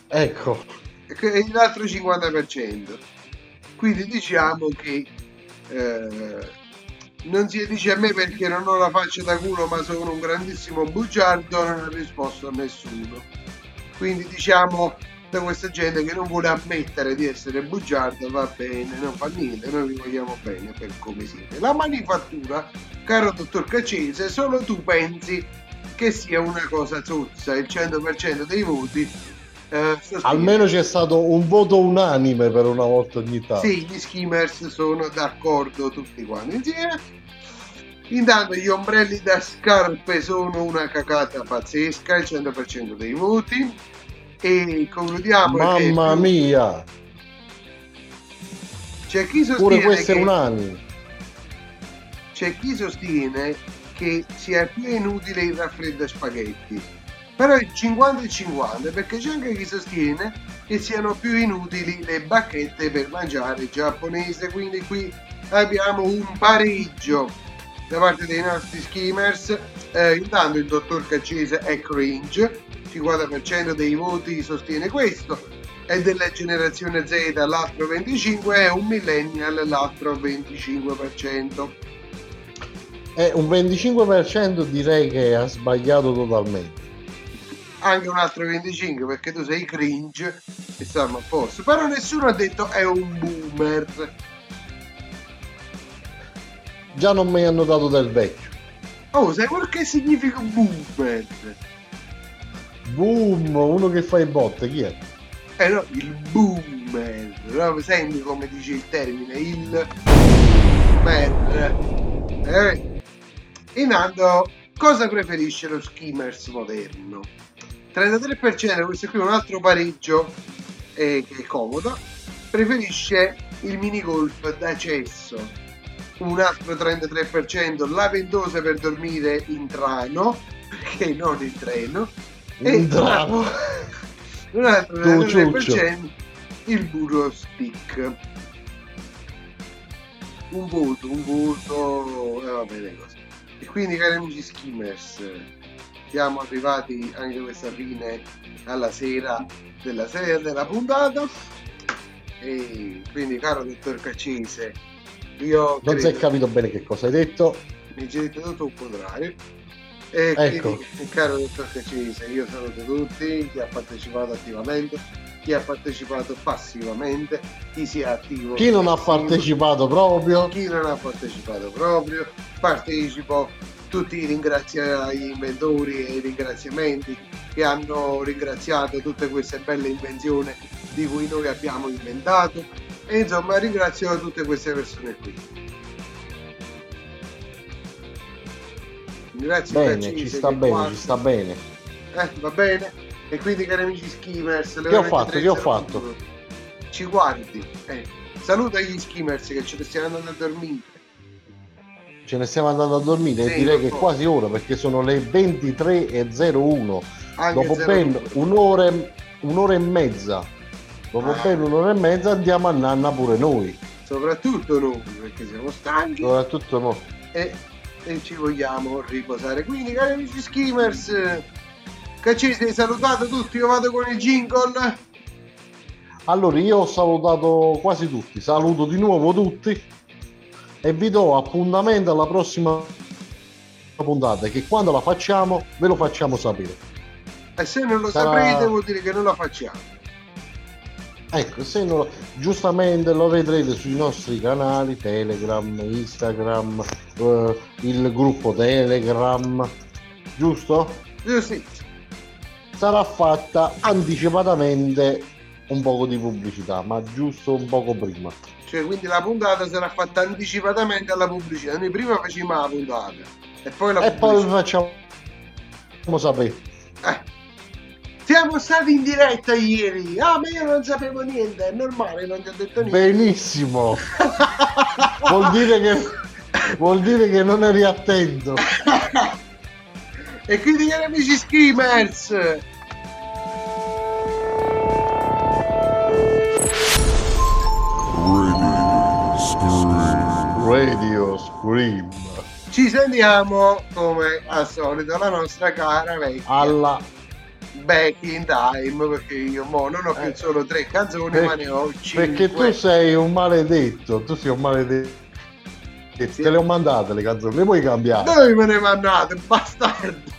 Ecco,
e l'altro 50%. Quindi diciamo che eh, non si dice a me perché non ho la faccia da culo ma sono un grandissimo bugiardo, non ha risposto a nessuno. Quindi diciamo da questa gente che non vuole ammettere di essere bugiardo va bene, non fa niente, noi vi vogliamo bene per come siete. La manifattura, caro dottor Cacese, solo tu pensi che sia una cosa zozza, il 100% dei voti eh,
almeno c'è stato un voto unanime per una volta ogni tanto.
sì, gli skimmers sono d'accordo tutti quanti insieme. Intanto gli ombrelli da scarpe sono una cacata pazzesca, il 100% dei voti. E concludiamo che
Mamma mia,
c'è chi
pure
sostiene
questo è
che
unanime.
c'è chi sostiene che sia più inutile il raffredda spaghetti. Però è 50 e 50 perché c'è anche chi sostiene che siano più inutili le bacchette per mangiare giapponese. Quindi qui abbiamo un pareggio da parte dei nostri skimmers. Eh, intanto il dottor Caccese è cringe, 50% dei voti sostiene questo. È della generazione Z, l'altro 25%, è un millennial, l'altro 25%.
È un 25% direi che ha sbagliato totalmente.
anche un altro 25 perché tu sei cringe e stiamo a posto però nessuno ha detto è un boomer
già non mi hanno dato del vecchio.
Oh, sai quel che significa boomer?
Boom, uno che fa i botte, chi è?
Eh no, il boomer. No, senti come dice il termine, il boomer. Eh. Inando, cosa preferisce lo skimmers moderno? 33%, questo qui è un altro pareggio eh, che è comodo. Preferisce il mini golf da. Un altro 33% la ventosa per dormire in trano, che non in treno. E
In trano.
un altro
Tu,
33% il burro stick. Un voto, un voto, e va bene così. E quindi cari amici skimmers, siamo arrivati anche questa fine alla sera della sera della puntata. E quindi caro dottor Caccese, io
Non si è
credo-
capito bene che cosa hai detto.
mi ci detto tutto il contrario. E
Ecco.
quindi, caro dottor Caccese, io saluto tutti, chi ha partecipato attivamente, chi ha partecipato passivamente, chi si è attivo.
Chi non ha partecipato proprio?
Chi non ha partecipato proprio, partecipo, tutti i ringrazia gli inventori e i ringraziamenti che hanno ringraziato tutte queste belle invenzioni di cui noi abbiamo inventato e insomma ringrazio tutte queste persone qui. Ringrazio
Bene, ci sta bene, ci sta bene.
eh, va bene? E quindi cari amici skimmers, le
Che ho fatto?
23
Che ho fatto?
Ci guardi, eh. Saluta gli skimmers che ce ne stiamo andando a dormire.
Ce ne stiamo andando a dormire
Sì,
e direi che è quasi ora perché sono le 23.01.
Anche
Dopo
02.
ben un'ora, un'ora e mezza. Dopo
Ah.
ben un'ora e mezza andiamo a nanna pure noi.
Soprattutto noi, perché siamo stanchi
Soprattutto mo.
e, e ci vogliamo riposare. Quindi, cari amici skimmers, Caccese, hai salutato tutti, io vado con il jingle.
Allora io ho salutato quasi tutti, saluto di nuovo tutti e vi do appuntamento alla prossima puntata che quando la facciamo ve lo facciamo sapere.
E se non lo
Sarà-
saprete vuol dire che non la facciamo.
Ecco, se non, giustamente lo vedrete sui nostri canali Telegram, Instagram, eh, il gruppo Telegram, giusto?
Giusti.
Sarà fatta anticipatamente un poco di pubblicità, ma giusto un poco prima.
Cioè, quindi la puntata sarà fatta anticipatamente alla pubblicità. Noi prima facciamo la puntata e poi la
E poi
pubblicità.
facciamo sapere.
Siamo stati in diretta ieri. Ah, ma io non sapevo niente. È normale, non ti ho detto niente.
Benissimo. vuol dire che vuol dire che non eri attento.
E quindi, cari amici skimmers,
Radio Scream
ci sentiamo come al solito la nostra cara vecchia
alla
back in time perché io mo non ho più solo tre canzoni
Per-
ma ne ho cinque.
perché tu sei un maledetto, tu sei un maledetto. Te le ho mandate le canzoni, le puoi cambiare.
dove me ne mandate bastardo?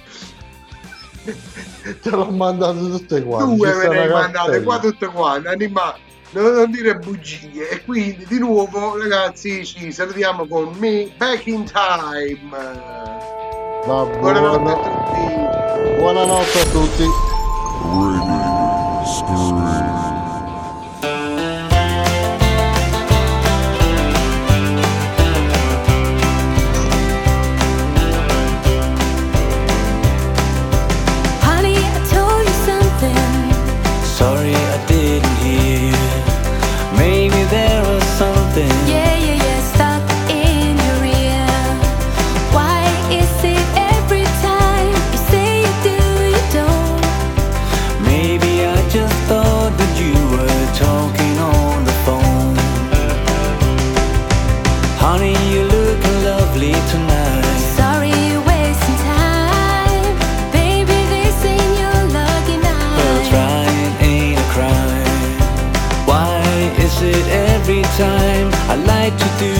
Te l'ho mandate tutte quante.
due me ne hai mandate qua tutte quante anima non, non dire bugie. E quindi di nuovo ragazzi ci salutiamo con me back in time. Buonanotte
buona-
a tutti
Buonanotte a tutti.
Honey,
you're looking lovely tonight.
Sorry, you're wasting time. Baby, this ain't your lucky
Well,
night.
trying ain't a crime. Why is it every time I like to do,